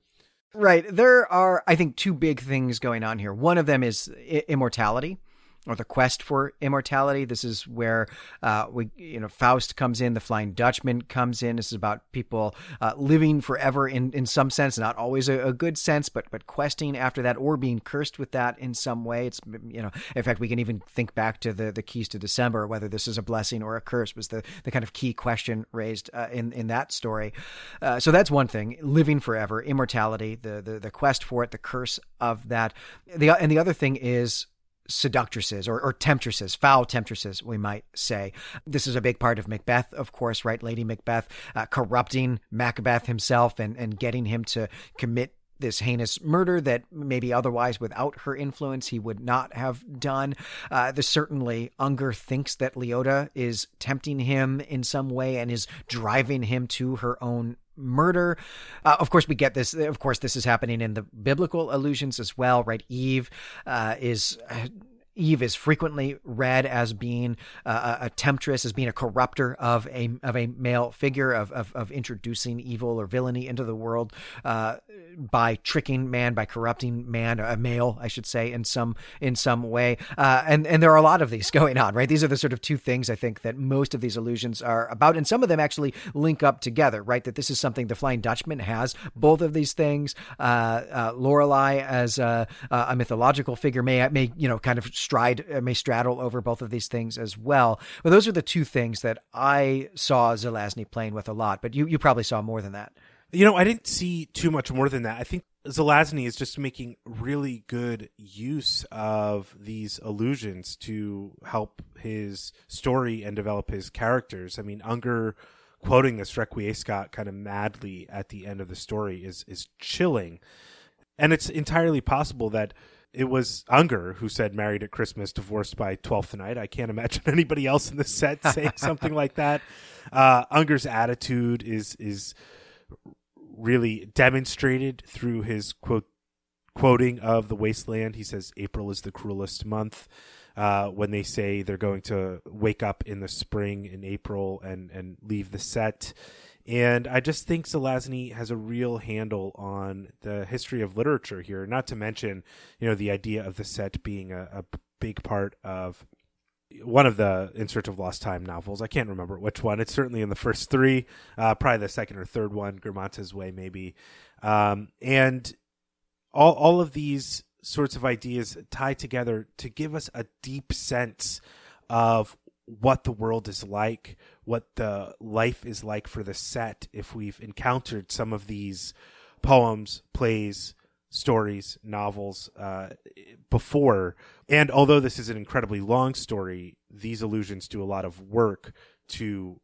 Right. There are, I think, two big things going on here. One of them is I- immortality or the quest for immortality. This is where uh, we, you know, Faust comes in, the Flying Dutchman comes in. This is about people uh, living forever in, in some sense, not always a, a, good sense, but but questing after that or being cursed with that in some way. It's you know, in fact, we can even think back to the the keys to December, whether this is a blessing or a curse was the the kind of key question raised uh, in in that story. Uh, so that's one thing: living forever, immortality, the the the quest for it, the curse of that. The and the other thing is seductresses or, or temptresses, foul temptresses, we might say. This is a big part of Macbeth, of course, right? Lady Macbeth uh, corrupting Macbeth himself and, and getting him to commit this heinous murder that maybe otherwise without her influence he would not have done. Uh, this certainly Unger thinks that Leota is tempting him in some way and is driving him to her own murder. Uh, of course, we get this. Of course, this is happening in the biblical allusions as well, right? Eve uh, is Eve is frequently read as being uh, a temptress, as being a corrupter of a of a male figure, of of, of introducing evil or villainy into the world uh, by tricking man, by corrupting man, a male, I should say, in some in some way. Uh, and and there are a lot of these going on, right? These are the sort of two things I think that most of these allusions are about, and some of them actually link up together, right? That this is something the Flying Dutchman has both of these things. Uh, uh, Lorelei as a, a mythological figure may may you know kind of stride uh, may straddle over both of these things as well. But those are the two things that I saw Zelazny playing with a lot. But you you probably saw more than that. You know, I didn't see too much more than that. I think Zelazny is just making really good use of these allusions to help his story and develop his characters. I mean, Unger quoting this Requiescat kind of madly at the end of the story is is chilling. And it's entirely possible that it was Unger who said married at Christmas, divorced by twelfth night. I can't imagine anybody else in the set saying something like that. Uh, Unger's attitude is is really demonstrated through his quote quoting of the wasteland. He says April is the cruelest month. Uh, when they say they're going to wake up in the spring in April and and leave the set. And I just think Zelazny has a real handle on the history of literature here. Not to mention, you know, the idea of the set being a, a big part of one of the In Search of Lost Time novels. I can't remember which one. It's certainly in the first three, uh, probably the second or third one, Guermantes Way, maybe. Um, and all all of these sorts of ideas tie together to give us a deep sense of what the world is like, what the life is like for the set if we've encountered some of these poems, plays, stories, novels uh, before. And although this is an incredibly long story, these allusions do a lot of work to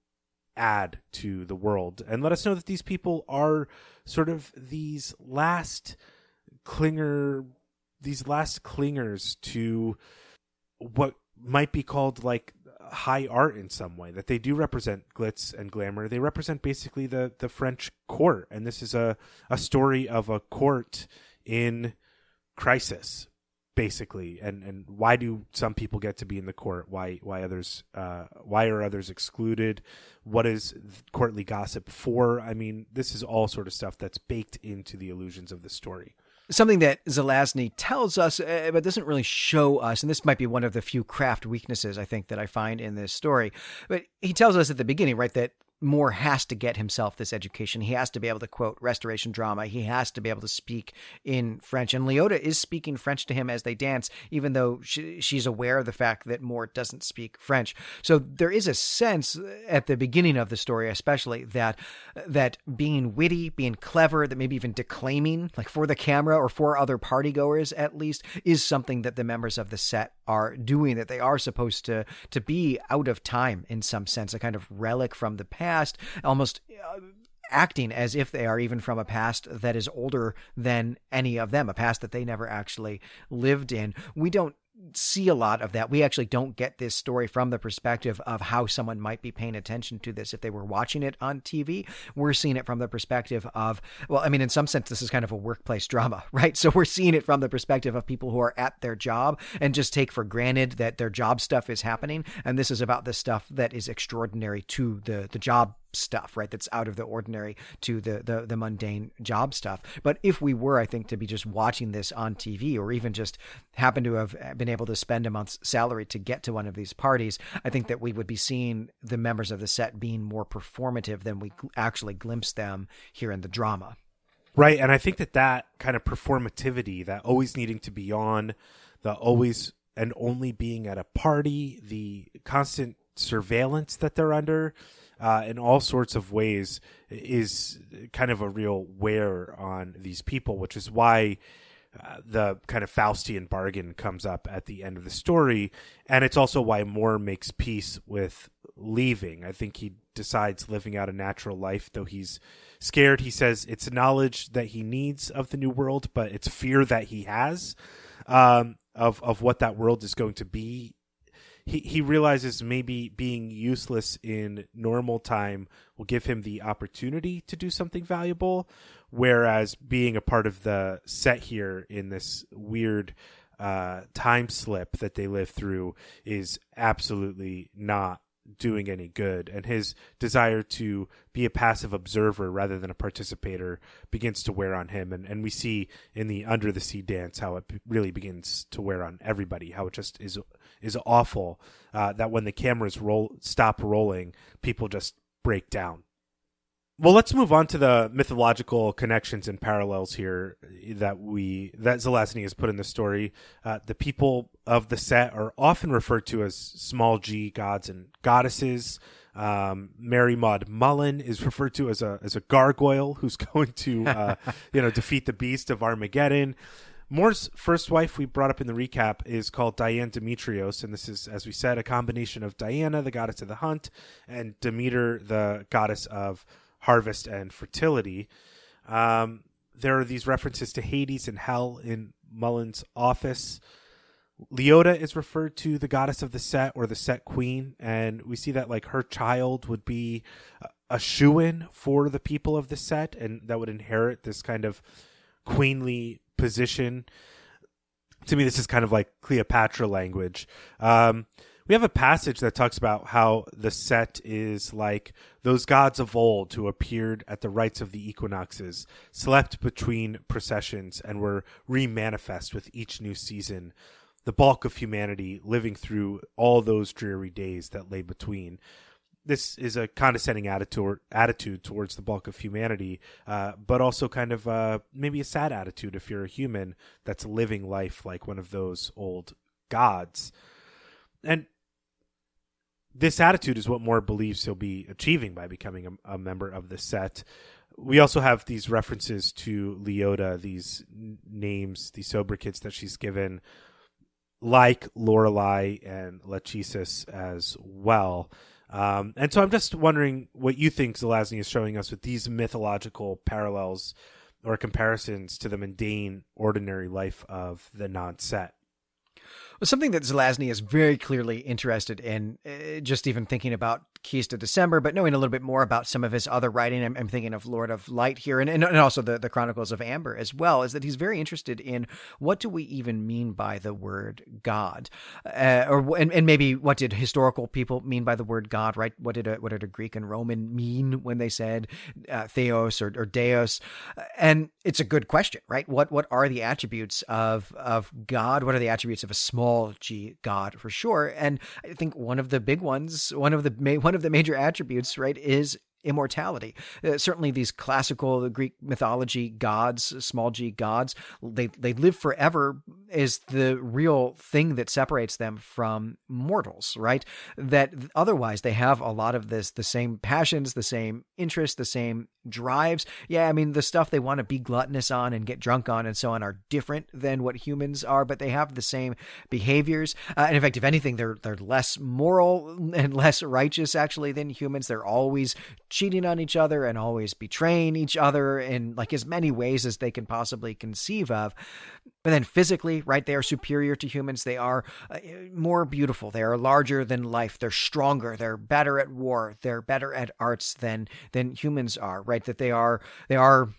add to the world and let us know that these people are sort of these last clinger, these last clingers to what might be called like high art in some way that they do represent glitz and glamour. They represent basically the the french court and this is a a story of a court in crisis basically. And and why do some people get to be in the court? Why why others uh why are others excluded? What is courtly gossip for? I mean this is all sort of stuff that's baked into the allusions of the story something that Zelazny tells us, uh, but doesn't really show us, and this might be one of the few craft weaknesses I think that I find in this story. But he tells us at the beginning, right, that Moore has to get himself this education. He has to be able to quote restoration drama. He has to be able to speak in French. And Leota is speaking French to him as they dance, even though she, she's aware of the fact that Moore doesn't speak French. So there is a sense at the beginning of the story, especially that that being witty, being clever, that maybe even declaiming, like for the camera or for other partygoers at least, is something that the members of the set are doing. That they are supposed to to be out of time in some sense, a kind of relic from the past past, almost uh, acting as if they are even from a past that is older than any of them, a past that they never actually lived in. We don't see a lot of that. We actually don't get this story from the perspective of how someone might be paying attention to this if they were watching it on TV. We're seeing it from the perspective of, well, I mean, in some sense, this is kind of a workplace drama, right? So we're seeing it from the perspective of people who are at their job and just take for granted that their job stuff is happening. And this is about the stuff that is extraordinary to the, the job stuff, right? That's out of the ordinary to the, the the mundane job stuff. But if we were, I think, to be just watching this on TV, or even just happen to have been able to spend a month's salary to get to one of these parties, I think that we would be seeing the members of the set being more performative than we actually glimpse them here in the drama. Right, and I think that that kind of performativity, that always needing to be on, the always and only being at a party, the constant surveillance that they're under, uh, in all sorts of ways, is kind of a real wear on these people, which is why. Uh, the kind of Faustian bargain comes up at the end of the story, and it's also why Moore makes peace with leaving. I think he decides living out a natural life, though he's scared. He says it's knowledge that he needs of the new world, but it's fear that he has um, of of what that world is going to be. He he realizes maybe being useless in normal time will give him the opportunity to do something valuable, whereas being a part of the set here in this weird uh, time slip that they live through is absolutely not doing any good. And his desire to be a passive observer rather than a participator begins to wear on him. And, and we see in the under the sea dance how it really begins to wear on everybody how it just is is awful uh, that when the cameras roll stop rolling people just break down well, let's move on to the mythological connections and parallels here that we that Zelazny has put in the story. Uh, the people of the set are often referred to as small g gods and goddesses. Um, Mary Maud Mullen is referred to as a as a gargoyle who's going to uh, you know defeat the beast of Armageddon. Moore's first wife, we brought up in the recap, is called Diane Demetrios, and this is, as we said, a combination of Diana, the goddess of the hunt, and Demeter, the goddess of harvest and fertility. Um, there are these references to Hades and hell in Mullen's office. Leota is referred to the goddess of the set or the set queen, and we see that like her child would be a shoe in for the people of the set, and that would inherit this kind of queenly position. To me, this is kind of like Cleopatra language. Um, we have a passage that talks about how the set is like those gods of old who appeared at the rites of the equinoxes, slept between processions, and were remanifest with each new season. The bulk of humanity living through all those dreary days that lay between. This is a condescending attitude attitude towards the bulk of humanity, uh, but also kind of uh, maybe a sad attitude if you're a human that's living life like one of those old gods. And this attitude is what Moore believes he'll be achieving by becoming a, a, member of the set. We also have these references to Leota, these n- names, these sobriquets that she's given, like Lorelei and Lachesis as well. Um, and so I'm just wondering what you think Zelazny is showing us with these mythological parallels or comparisons to the mundane, ordinary life of the non set. Well, something that Zelazny is very clearly interested in, uh, just even thinking about Keys to December, but knowing a little bit more about some of his other writing, I'm, I'm thinking of Lord of Light here, and, and, also the, the Chronicles of Amber as well, is that he's very interested in what do we even mean by the word God, uh, or and, and maybe what did historical people mean by the word God, right? What did a, what did a Greek and Roman mean when they said uh, Theos or, or Deus? And it's a good question, right? What what are the attributes of of God? What are the attributes of a small G God for sure? And I think one of the big ones, one of the one one of the major attributes, right, is immortality. Uh, certainly, these classical Greek mythology gods, small g gods, they they live forever is the real thing that separates them from mortals, right? That otherwise they have a lot of this, the same passions, the same interests, the same drives. Yeah, I mean, the stuff they want to be gluttonous on and get drunk on and so on are different than what humans are, but they have the same behaviors. Uh, and in fact, if anything, they're they're less moral and less righteous actually than humans. They're always cheating on each other and always betraying each other in like as many ways as they can possibly conceive of. But then physically, right, they are superior to humans. They are uh, more beautiful. They are larger than life. They're stronger. They're better at war. They're better at arts than than humans are, right? That they are they are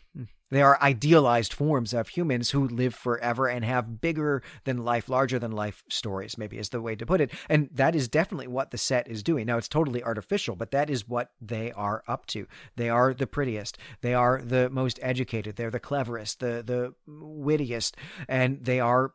They are idealized forms of humans who live forever and have bigger than life, larger than life stories, maybe is the way to put it. And that is definitely what the set is doing. Now, it's totally artificial, but that is what they are up to. They are the prettiest. They are the most educated. They're the cleverest, the, the wittiest, and they are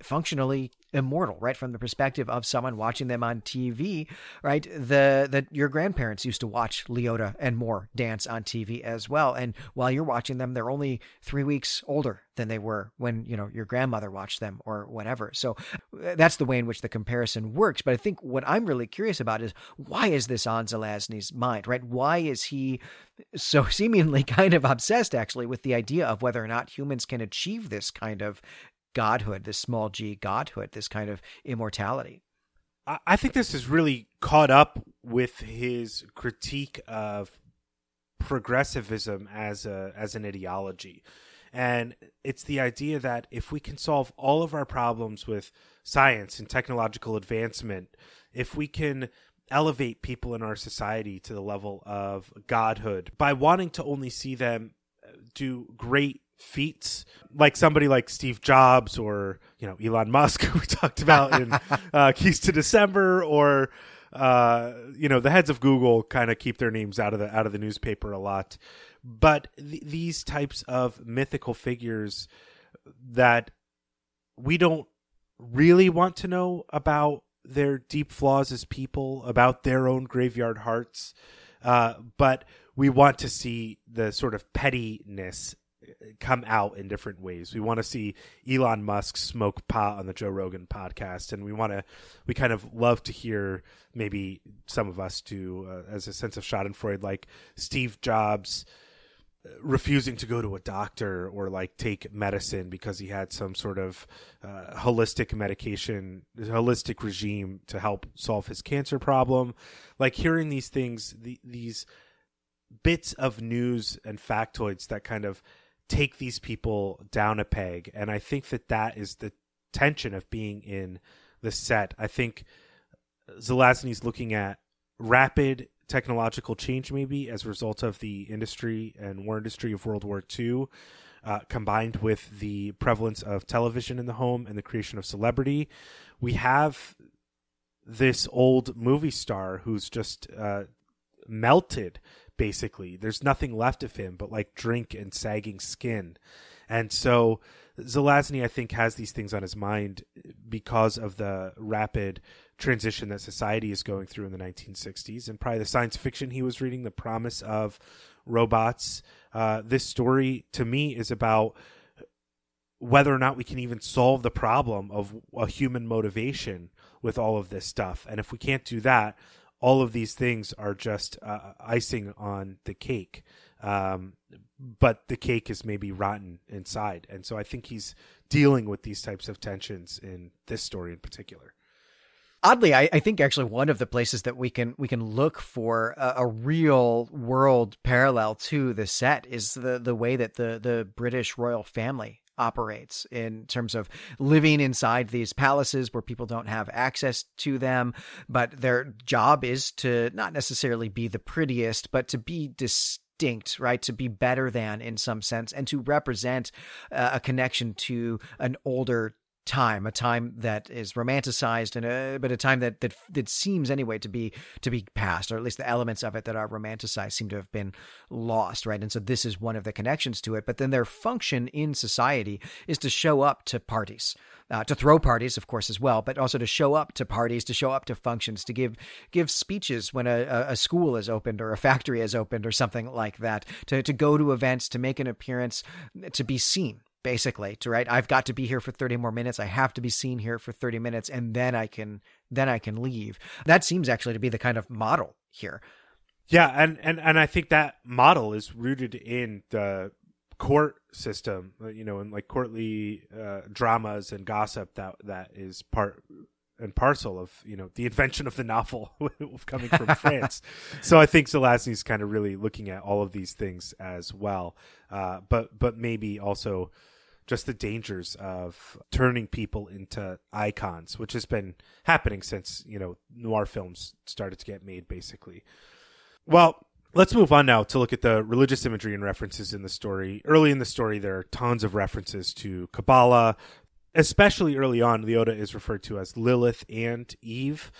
functionally immortal, right? From the perspective of someone watching them on TV, right? The that your grandparents used to watch Leota and Moore dance on TV as well. And while you're watching them, they're only three weeks older than they were when, you know, your grandmother watched them or whatever. So uh, that's the way in which the comparison works. But I think what I'm really curious about is why is this on Zelazny's mind, right? Why is he so seemingly kind of obsessed actually with the idea of whether or not humans can achieve this kind of godhood, this small g godhood, this kind of immortality. I think this is really caught up with his critique of progressivism as a as an ideology. And it's the idea that if we can solve all of our problems with science and technological advancement, if we can elevate people in our society to the level of godhood by wanting to only see them do great feats like somebody like Steve Jobs or you know Elon Musk we talked about in uh, Keys to December or uh, you know the heads of Google kind of keep their names out of the out of the newspaper a lot. But th- these types of mythical figures that we don't really want to know about their deep flaws as people about their own graveyard hearts uh, but we want to see the sort of pettiness come out in different ways. We want to see Elon Musk smoke pot on the Joe Rogan podcast, and we want to, we kind of love to hear maybe some of us do uh, as a sense of Schadenfreude, like Steve Jobs uh, refusing to go to a doctor or like take medicine because he had some sort of uh, holistic medication, holistic regime to help solve his cancer problem. Like hearing these things, the, these bits of news and factoids that kind of take these people down a peg. And I think that that is the tension of being in the set. I think Zelazny's looking at rapid technological change, maybe as a result of the industry and war industry of World War II, uh, combined with the prevalence of television in the home and the creation of celebrity. We have this old movie star who's just uh, melted basically. There's nothing left of him but like drink and sagging skin. And so Zelazny, I think, has these things on his mind because of the rapid transition that society is going through in the 1960s and probably the science fiction he was reading, the promise of robots. Uh, this story, to me, is about whether or not we can even solve the problem of a human motivation with all of this stuff. And if we can't do that, all of these things are just uh, icing on the cake. Um, but the cake is maybe rotten inside. And so I think he's dealing with these types of tensions in this story in particular. Oddly, I, I think actually one of the places that we can we can look for a, a, real world parallel to the set is the the way that the the British royal family operates in terms of living inside these palaces where people don't have access to them, but their job is to not necessarily be the prettiest, but to be distinct, right? To be better than in some sense and to represent uh, a connection to an older time, a time that is romanticized, and but a time that, that that seems anyway to be to be past, or at least the elements of it that are romanticized seem to have been lost, right? And so this is one of the connections to it. But then their function in society is to show up to parties, uh, to throw parties, of course, as well, but also to show up to parties, to show up to functions, to give give speeches when a, a school is opened or a factory is opened or something like that, to to go to events, to make an appearance, to be seen basically to right? I've got to be here for 30 more minutes. I have to be seen here for 30 minutes and then i can then i can leave. That seems actually to be the kind of model here. Yeah and and and i think that model is rooted in the court system uh, you know and like courtly uh, dramas and gossip that that is part and parcel of you know the invention of the novel coming from France. So I think Zelazny's kind of really looking at all of these things as well, uh, but but maybe also just the dangers of turning people into icons, which has been happening since you know noir films started to get made, basically. Well, Let's move on now to look at the religious imagery and references in the story. Early in the story, there are tons of references to Kabbalah. Especially early on, Leota is referred to as Lilith and Eve.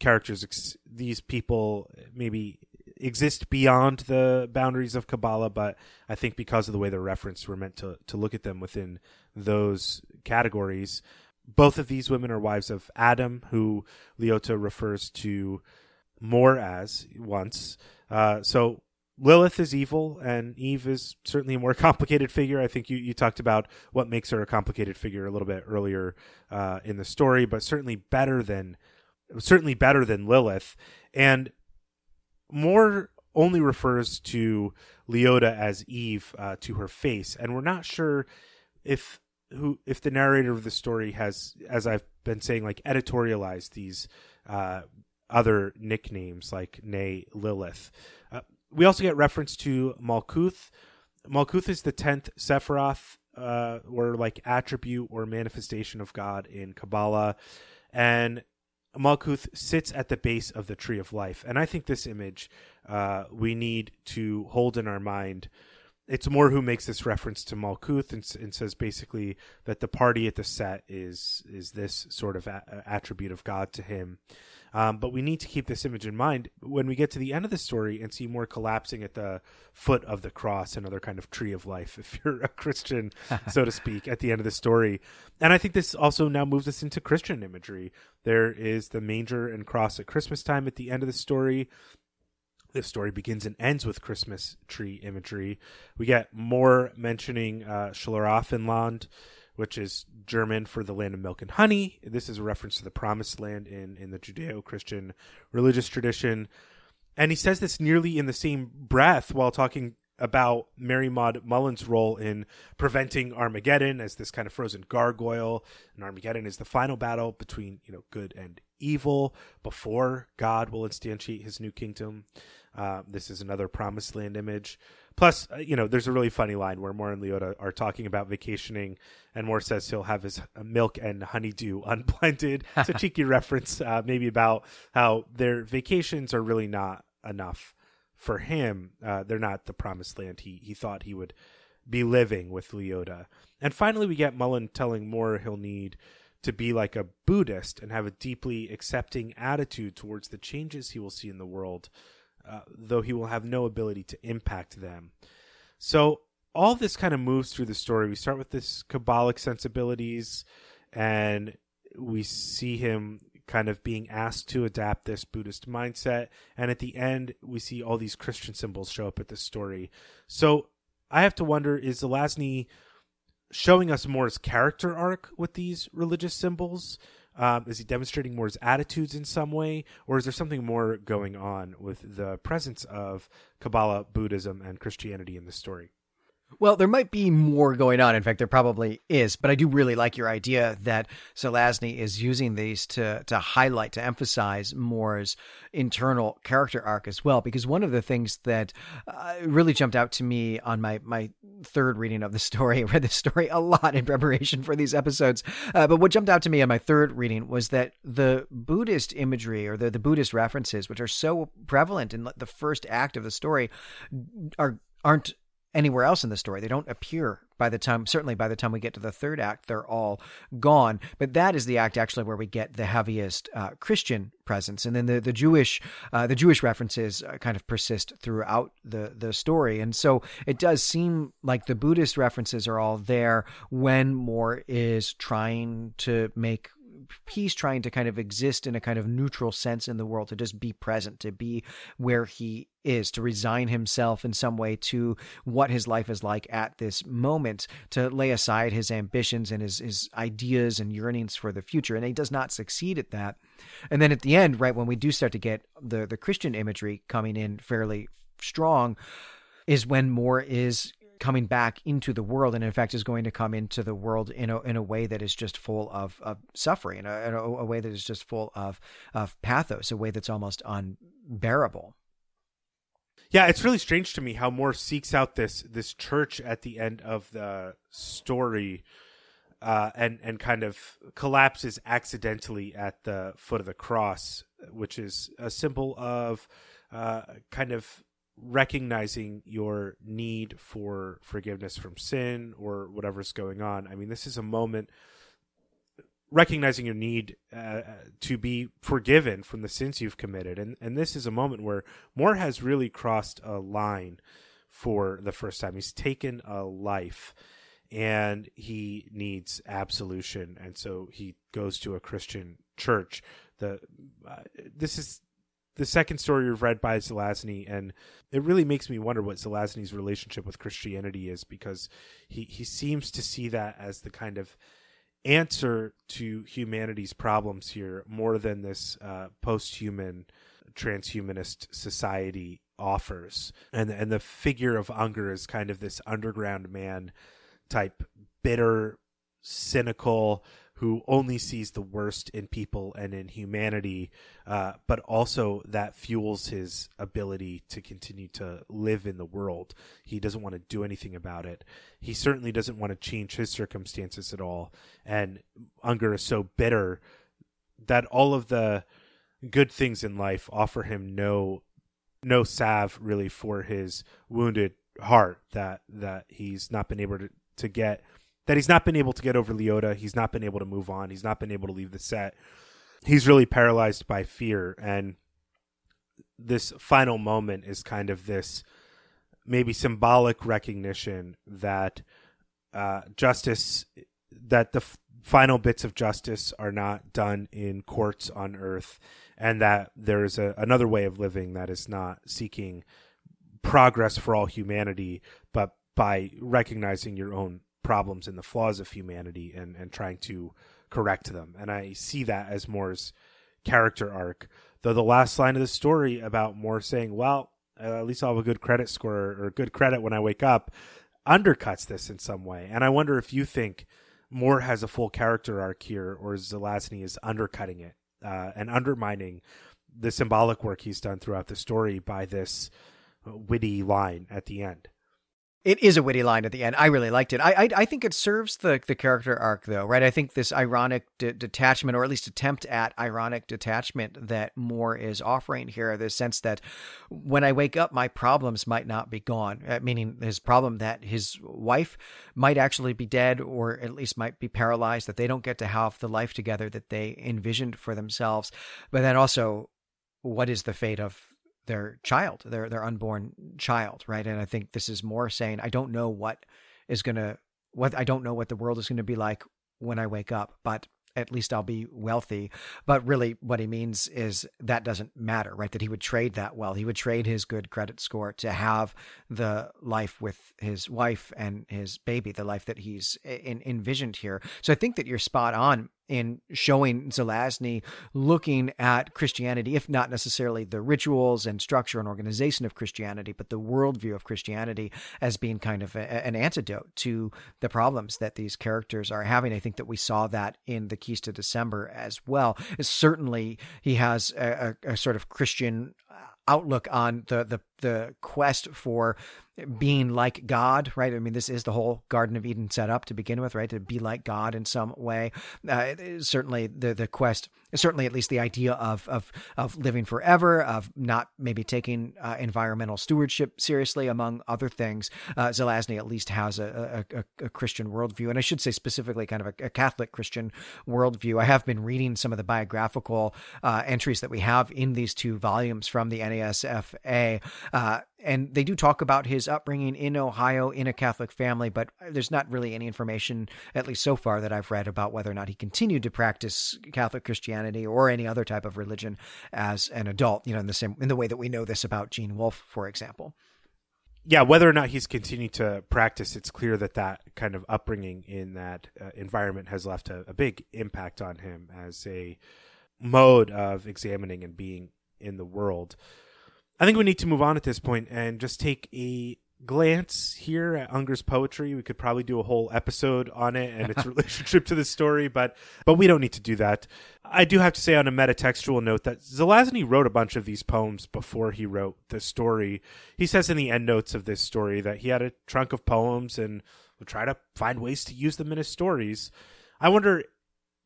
Characters, these people maybe exist beyond the boundaries of Kabbalah, but I think because of the way they're referenced, we're meant to, to look at them within those categories. Both of these women are wives of Adam, who Leota refers to Moore as once. Uh, so Lilith is evil, and Eve is certainly a more complicated figure. I think you, you talked about what makes her a complicated figure a little bit earlier uh, in the story, but certainly better than certainly better than Lilith. And Moore only refers to Leota as Eve uh, to her face, and we're not sure if who if the narrator of the story has, as I've been saying, like editorialized these uh, other nicknames like Nay Lilith. Uh, we also get reference to Malkuth. Malkuth is the tenth Sephiroth, uh, or like attribute or manifestation of God in Kabbalah, and Malkuth sits at the base of the tree of life. And I think this image uh, we need to hold in our mind. It's Moore who makes this reference to Malkuth and, and, says basically that the party at the set is is this sort of a- attribute of God to him. Um, but we need to keep this image in mind when we get to the end of the story and see Moore collapsing at the foot of the cross, another kind of tree of life, if you're a Christian, so to speak, at the end of the story. And I think this also now moves us into Christian imagery. There is the manger and cross at Christmas time at the end of the story. The story begins and ends with Christmas tree imagery. We get Moore mentioning uh, Schlaraffenland, which is German for the land of milk and honey. This is a reference to the promised land in, in the Judeo Christian religious tradition. And he says this nearly in the same breath while talking about Mary Maud Mullen's role in preventing Armageddon as this kind of frozen gargoyle. And Armageddon is the final battle between, you know, good and evil before God will instantiate his new kingdom. Uh, this is another promised land image. Plus, uh, you know, there's a really funny line where Moore and Leota are talking about vacationing, and Moore says he'll have his uh, milk and honeydew unblended. It's a cheeky reference, uh, maybe about how their vacations are really not enough for him. Uh, they're not the promised land he he thought he would be living with Leota. And finally, we get Mullen telling Moore he'll need to be like a Buddhist and have a deeply accepting attitude towards the changes he will see in the world uh, though he will have no ability to impact them. So all this kind of moves through the story. We start with this Kabbalic sensibilities, and we see him kind of being asked to adapt this Buddhist mindset. And at the end, we see all these Christian symbols show up at the story. So I have to wonder is Zelazny showing us Moore's character arc with these religious symbols? Um, is he demonstrating more his attitudes in some way, or is there something more going on with the presence of Kabbalah, Buddhism, and Christianity in the story? Well, there might be more going on. In fact, there probably is. But I do really like your idea that Zelazny is using these to to highlight, to emphasize Moore's internal character arc as well. Because one of the things that uh, really jumped out to me on my my third reading of the story, I read the story a lot in preparation for these episodes. Uh, but what jumped out to me on my third reading was that the Buddhist imagery or the, the Buddhist references, which are so prevalent in the first act of the story, are aren't anywhere else in the story. They don't appear by the time, certainly by the time we get to the third act, they're all gone. But that is the act actually where we get the heaviest uh, Christian presence, and then the the Jewish uh, the Jewish references uh, kind of persist throughout the the story. And so it does seem like the Buddhist references are all there when Moore is trying to make peace trying to kind of exist in a kind of neutral sense in the world to just be present to be where he is to resign himself in some way to what his life is like at this moment to lay aside his ambitions and his, his ideas and yearnings for the future. And he does not succeed at that. And then at the end right when we do start to get the the christian imagery coming in fairly strong is when Moore is coming back into the world and in fact is going to come into the world in a, in a way that is just full of, of suffering in a, in a, way that is just full of, of pathos a way that's almost unbearable. Yeah it's really strange to me how Moore seeks out this this church at the end of the story uh, and and kind of collapses accidentally at the foot of the cross which is a symbol of uh, kind of recognizing your need for forgiveness from sin or whatever's going on. I mean, this is a moment recognizing your need uh, to be forgiven from the sins you've committed, and and this is a moment where Moore has really crossed a line for the first time. He's taken a life. And he needs absolution, and so he goes to a Christian church. The uh, this is the second story we've read by Zelazny, and it really makes me wonder what Zelazny's relationship with Christianity is because he, he seems to see that as the kind of answer to humanity's problems here more than this uh, post-human transhumanist society offers. And and the figure of Unger is kind of this underground man type bitter, cynical, who only sees the worst in people and in humanity, uh, but also that fuels his ability to continue to live in the world. He doesn't want to do anything about it. He certainly doesn't want to change his circumstances at all. And Unger is so bitter that all of the good things in life offer him no no salve really for his wounded heart that that he's not been able to, to get that he's not been able to get over Leota. He's not been able to move on. He's not been able to leave the set. He's really paralyzed by fear. And this final moment is kind of this maybe symbolic recognition that uh, justice, that the f- final bits of justice are not done in courts on earth, and that there is a, another way of living that is not seeking progress for all humanity, but by recognizing your own problems and the flaws of humanity and, and trying to correct them. And I see that as Moore's character arc. Though the last line of the story about Moore saying, well, at least I'll have a good credit score or good credit when I wake up, undercuts this in some way. And I wonder if you think Moore has a full character arc here or Zelazny is undercutting it uh, and undermining the symbolic work he's done throughout the story by this witty line at the end. It is a witty line at the end. I really liked it. I I, I think it serves the the character arc though, right? I think this ironic de- detachment, or at least attempt at ironic detachment, that Moore is offering here, the sense that when I wake up, my problems might not be gone. Uh, meaning his problem that his wife might actually be dead, or at least might be paralyzed. That they don't get to have the life together that they envisioned for themselves. But then also, what is the fate of their child, their their unborn child, right? And I think this is Moore saying, I don't know what is gonna what I don't know what the world is going to be like when I wake up, but at least I'll be wealthy. But really, what he means is that doesn't matter, right? That he would trade that well. He would trade his good credit score to have the life with his wife and his baby, the life that he's eh, in, envisioned here. So I think that you're spot on in showing Zelazny looking at Christianity, if not necessarily the rituals and structure and organization of Christianity, but the worldview of Christianity as being kind of a, an antidote to the problems that these characters are having. I think that we saw that in the Keys to December as well. Certainly, he has a, a, a sort of Christian outlook on the the the quest for being like God, right? I mean, this is the whole Garden of Eden set up to begin with, right? To be like God in some way. Uh, certainly, the the quest, certainly at least the idea of of of living forever, of not maybe taking uh, environmental stewardship seriously, among other things. Uh, Zelazny at least has a, a, a, Christian worldview, and I should say specifically kind of a, a, Catholic Christian worldview. I have been reading some of the biographical uh, entries that we have in these two volumes from the NESFA. Uh, and they do talk about his upbringing in Ohio in a Catholic family, but there's not really any information, at least so far, that I've read about whether or not he continued to practice Catholic Christianity or any other type of religion as an adult. You know, in the same in the way that we know this about Gene Wolfe, for example. Yeah, whether or not he's continued to practice, it's clear that that kind of upbringing in that uh, environment has left a, a big impact on him as a mode of examining and being in the world. I think we need to move on at this point and just take a glance here at Unger's poetry. We could probably do a whole episode on it and its relationship to the story, but but we don't need to do that. I do have to say on a metatextual note that Zelazny wrote a bunch of these poems before he wrote the story. He says in the endnotes of this story that he had a trunk of poems and would try to find ways to use them in his stories. I wonder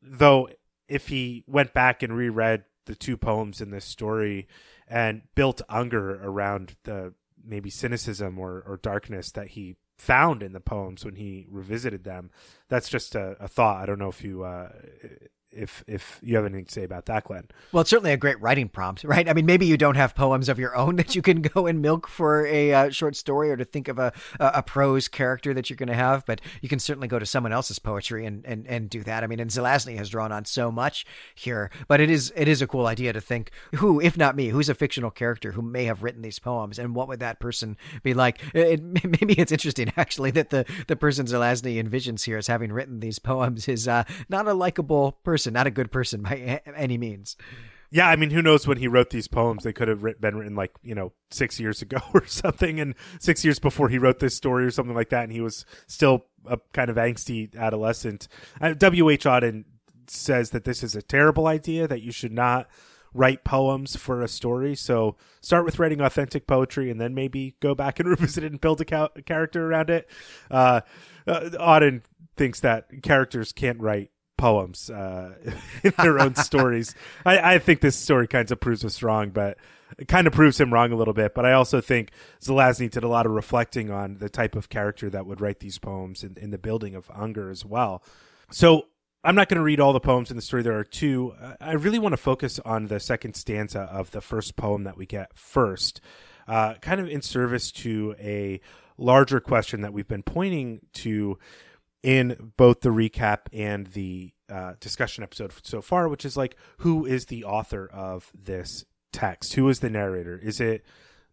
though if he went back and reread the two poems in this story and built Unger around the maybe cynicism or, or darkness that he found in the poems when he revisited them. That's just a, a thought. I don't know if you uh, if if you have anything to say about that, Glenn. Well, it's certainly a great writing prompt, right? I mean, maybe you don't have poems of your own that you can go and milk for a uh, short story or to think of a a prose character that you're going to have, but you can certainly go to someone else's poetry and and and do that. I mean, and Zelazny has drawn on so much here, but it is it is a cool idea to think who, if not me, who's a fictional character who may have written these poems, and what would that person be like? It, maybe it's interesting actually that the the person Zelazny envisions here as having written these poems is uh, not a likable person person, not a good person by any means. Yeah, I mean, who knows when he wrote these poems? They could have been written like you know six years ago or something, and six years before he wrote this story or something like that, and he was still a kind of angsty adolescent. Uh, w. H. Auden says that this is a terrible idea that you should not write poems for a story. So start with writing authentic poetry, and then maybe go back and revisit it and build a, ca- character around it. Uh, uh, Auden thinks that characters can't write poems uh, in their own stories. I, I, think this story kind of proves us wrong, but it kind of proves him wrong a little bit. But I also think Zelazny did a lot of reflecting on the type of character that would write these poems in, in the building of Unger as well. So I'm not going to read all the poems in the story. There are two. I really want to focus on the second stanza of the first poem that we get first, uh, kind of in service to a larger question that we've been pointing to in both the recap and the uh, discussion episode so far, which is like, who is the author of this text? Who is the narrator? Is it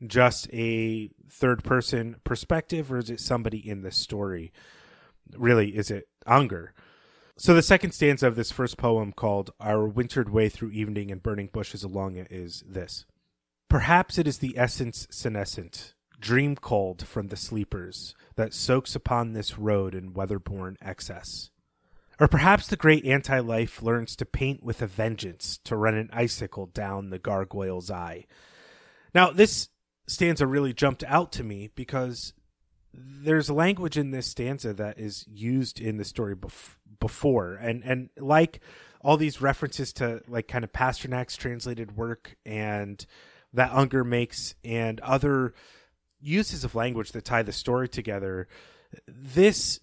just a third person perspective or is it somebody in the story? Really, is it Unger? So the second stanza of this first poem called Our Wintered Way Through Evening and Burning Bushes Along It is this. Perhaps it is the essence senescent, dream cold from the sleepers, that soaks upon this road in weather-born excess. Or perhaps the great anti life learns to paint with a vengeance to run an icicle down the gargoyle's eye. Now, this stanza really jumped out to me because there's language in this stanza that is used in the story bef- before. And, and like all these references to like kind of Pasternak's translated work and that Unger makes and other uses of language that tie the story together, this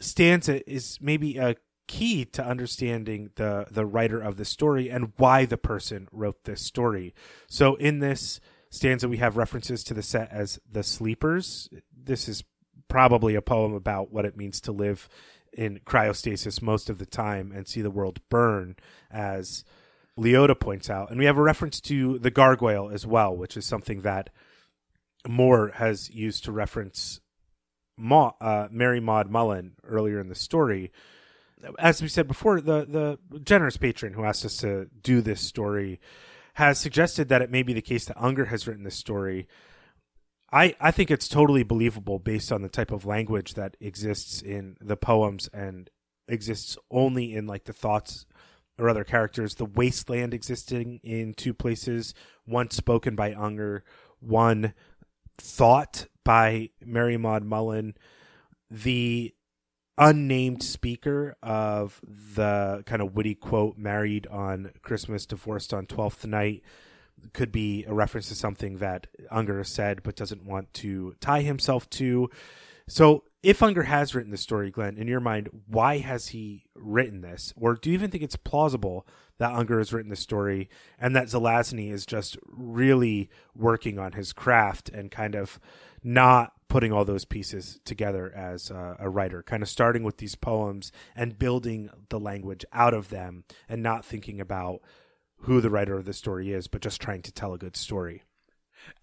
stanza is maybe a key to understanding the the writer of the story and why the person wrote this story. So in this stanza we have references to the set as the sleepers. This is probably a poem about what it means to live in cryostasis most of the time and see the world burn as Leota points out. And we have a reference to the gargoyle as well, which is something that Moore has used to reference Ma, uh, Mary Maud Mullen earlier in the story. As we said before, the the generous patron who asked us to do this story has suggested that it may be the case that Unger has written this story. I, I think it's totally believable based on the type of language that exists in the poems and exists only in like the thoughts or other characters. The wasteland existing in two places, one spoken by Unger, one thought by Mary Maud Mullen, the unnamed speaker of the kind of witty quote married on Christmas, divorced on Twelfth Night could be a reference to something that Unger said but doesn't want to tie himself to. So if Unger has written the story, Glenn, in your mind, why has he written this? Or do you even think it's plausible that Unger has written the story and that Zelazny is just really working on his craft and kind of not putting all those pieces together as a, a writer, kind of starting with these poems and building the language out of them and not thinking about who the writer of the story is, but just trying to tell a good story.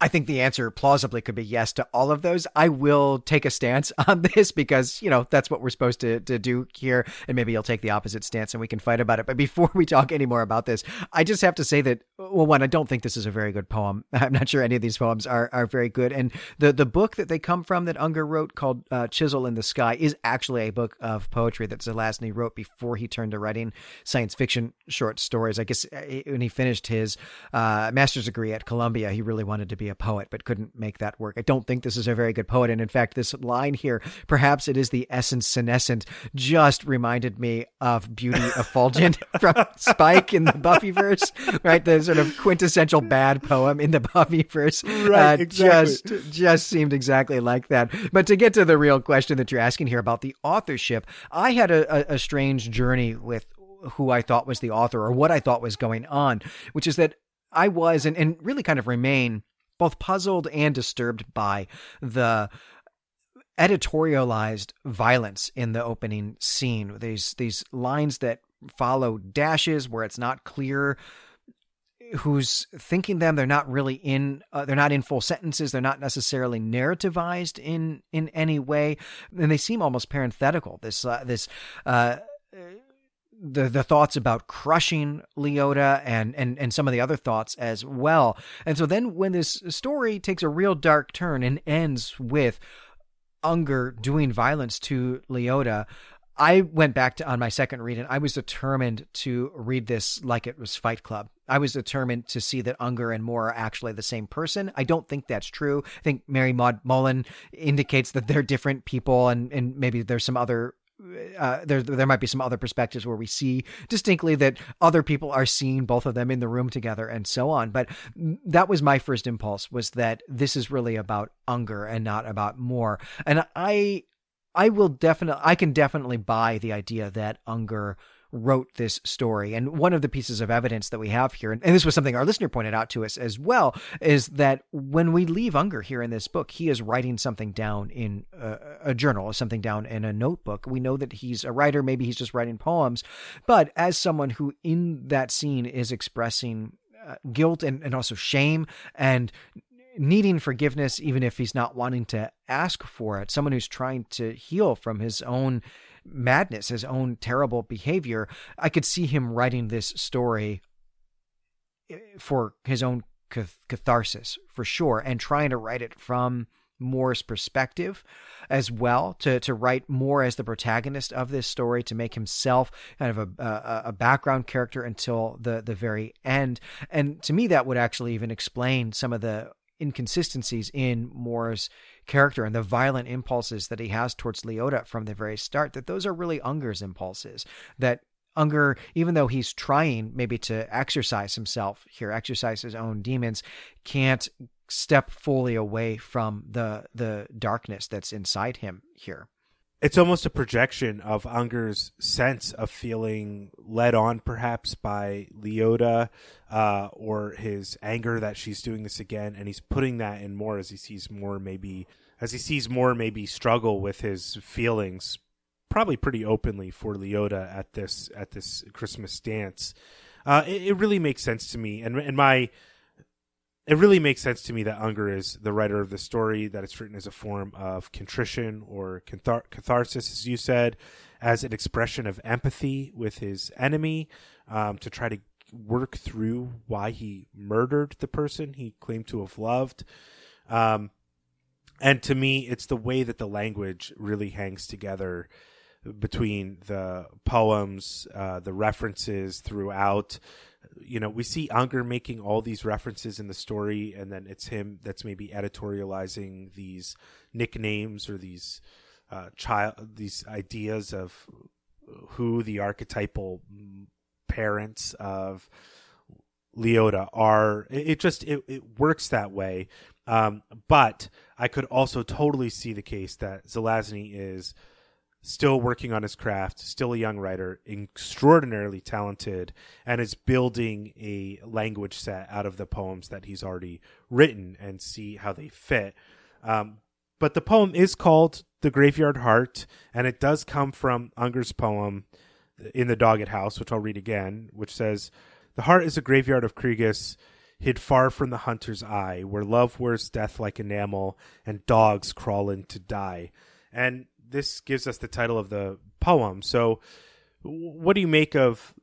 I think the answer plausibly could be yes to all of those. I will take a stance on this because, you know, that's what we're supposed to, to do here. And maybe you'll take the opposite stance and we can fight about it. But before we talk any more about this, I just have to say that, well, one, I don't think this is a very good poem. I'm not sure any of these poems are, are very good. And the, the book that they come from that Unger wrote called uh, Chisel in the Sky is actually a book of poetry that Zelazny wrote before he turned to writing science fiction short stories. I guess uh, when he finished his uh, master's degree at Columbia, he really wanted to to be a poet, but couldn't make that work. I don't think this is a very good poet. And in fact, this line here, perhaps it is the essence senescent, just reminded me of Beauty Effulgent from Spike in the Buffyverse, right? The sort of quintessential bad poem in the Buffyverse. Right, uh, exactly. Just, just seemed exactly like that. But to get to the real question that you're asking here about the authorship, I had a, a, a strange journey with who I thought was the author or what I thought was going on, which is that I was and, and really kind of remain both puzzled and disturbed by the editorialized violence in the opening scene. These these lines that follow dashes where it's not clear who's thinking them they're not really in uh, they're not in full sentences they're not necessarily narrativized in in any way and they seem almost parenthetical this uh, this uh, the the thoughts about crushing Leota and and and some of the other thoughts as well. And so then when this story takes a real dark turn and ends with Unger doing violence to Leota, I went back to on my second read and I was determined to read this like it was Fight Club. I was determined to see that Unger and Moore are actually the same person. I don't think that's true. I think Mary Maud Mullen indicates that they're different people and and maybe there's some other uh, there there might be some other perspectives where we see distinctly that other people are seeing both of them in the room together and so on. But that was my first impulse was that this is really about Unger and not about Moore. And I I will definitely I can definitely buy the idea that Unger wrote this story. And one of the pieces of evidence that we have here, and this was something our listener pointed out to us as well, is that when we leave Unger here in this book, he is writing something down in a, a journal, something down in a notebook. We know that he's a writer, maybe he's just writing poems, but as someone who in that scene is expressing uh, guilt and, and also shame and needing forgiveness, even if he's not wanting to ask for it, someone who's trying to heal from his own madness, his own terrible behavior, I could see him writing this story eh, for his own catharsis, for sure, and trying to write it from Moore's perspective as well to to write Moore as the protagonist of this story to make himself kind of a, a, a background character until the the very end. And to me that would actually even explain some of the inconsistencies in Moore's character and the violent impulses that he has towards Leota from the very start, that those are really Unger's impulses. That Unger, even though he's trying maybe to exercise himself here, exercise his own demons, can't step fully away from the the darkness that's inside him here. It's almost a projection of Unger's sense of feeling led on, perhaps by Leota, uh, or his anger that she's doing this again, and he's putting that in Moore as he sees Moore maybe as he sees Moore maybe struggle with his feelings, probably pretty openly for Leota at this at this Christmas dance. Uh, it, it really makes sense to me, and and my it really makes sense to me that Unger is the writer of the story, that it's written as a form of contrition or cathar- catharsis, as you said, as an expression of empathy with his enemy, um, to try to work through why he murdered the person he claimed to have loved. Um, and to me, it's the way that the language really hangs together between the poems, uh, the references throughout you know, we see Unger making all these references in the story, and then it's him that's maybe editorializing these nicknames or these uh, child these ideas of who the archetypal parents of Leota are. It, it just it, it works that way. Um, but I could also totally see the case that Zelazny is still working on his craft, still a young writer, extraordinarily talented, and is building a language set out of the poems that he's already written and see how they fit. Um, but the poem is called The Graveyard Heart, and it does come from Unger's poem in the Dogged House, which I'll read again, which says, The heart is a graveyard of Kriegis, hid far from the hunter's eye, where love wears death like enamel, and dogs crawl in to die. And this gives us the title of the poem. So, what do you make of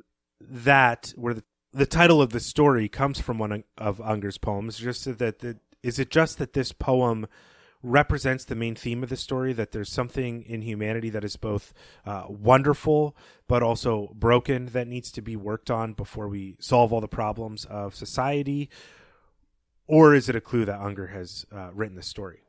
that? Where the, the title of the story comes from one of Unger's poems? Just that the, is it just that this poem represents the main theme of the story that there's something in humanity that is both uh, wonderful but also broken that needs to be worked on before we solve all the problems of society or is it a clue that Unger has uh, written the story?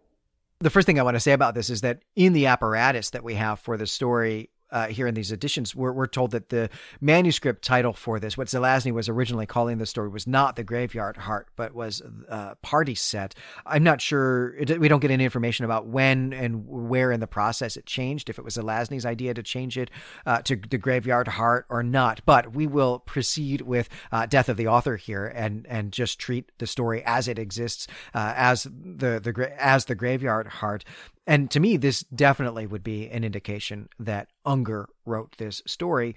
The first thing I want to say about this is that in the apparatus that we have for the story, uh, here in these editions, we're, we're told that the manuscript title for this, what Zelazny was originally calling the story, was not the Graveyard Heart, but was uh, Party Set. I'm not sure. It, we don't get any information about when and where in the process it changed, if it was Zelazny's idea to change it uh, to the Graveyard Heart or not. But we will proceed with uh, Death of the Author here and and just treat the story as it exists, uh, as the the as the Graveyard Heart. And to me, this definitely would be an indication that Unger wrote this story.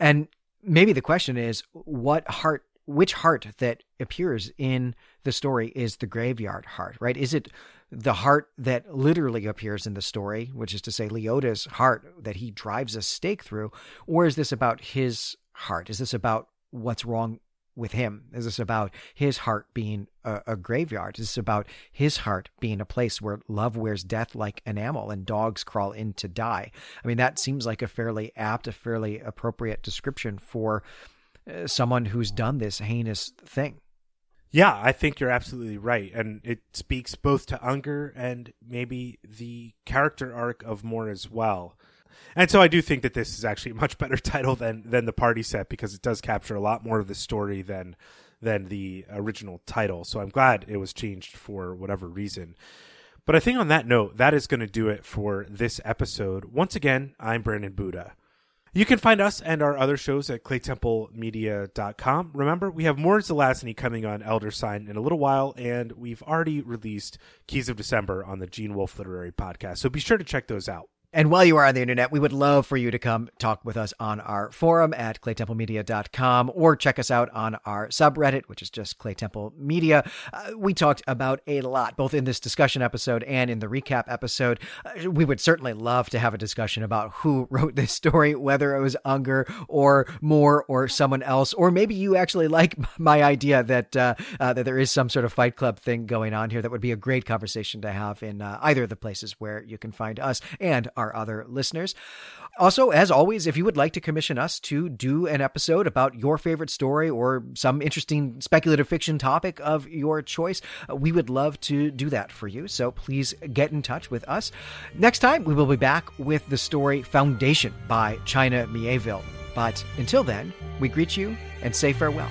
And maybe the question is what heart, which heart that appears in the story is the graveyard heart, right? Is it the heart that literally appears in the story, which is to say Leota's heart that he drives a stake through? Or is this about his heart? Is this about what's wrong with him? Is this about his heart being a, a, graveyard? Is this about his heart being a place where love wears death like enamel and dogs crawl in to die? I mean, that seems like a fairly apt, a fairly appropriate description for uh, someone who's done this heinous thing. Yeah, I think you're absolutely right. And it speaks both to Unger and maybe the character arc of Moore as well. And so I do think that this is actually a much better title than than the party set because it does capture a lot more of the story than than the original title. So I'm glad it was changed for whatever reason. But I think on that note, that is going to do it for this episode. Once again, I'm Brandon Buddha. You can find us and our other shows at claytemplemedia.com. Remember, we have more Zelazny coming on Elder Sign in a little while, and we've already released Keys of December on the Gene Wolfe Literary Podcast. So be sure to check those out. And while you are on the internet, we would love for you to come talk with us on our forum at claytemplemedia.com or check us out on our subreddit, which is just Claytemple Media. Uh, we talked about a lot, both in this discussion episode and in the recap episode. Uh, we would certainly love to have a discussion about who wrote this story, whether it was Unger or Moore or someone else, or maybe you actually like my idea that uh, uh, that there is some sort of Fight Club thing going on here. That would be a great conversation to have in uh, either of the places where you can find us and our our other listeners. Also, as always, if you would like to commission us to do an episode about your favorite story or some interesting speculative fiction topic of your choice, uh, we would love to do that for you. So please get in touch with us. Next time, we will be back with the story Foundation by China Mieville. But until then, we greet you and say farewell.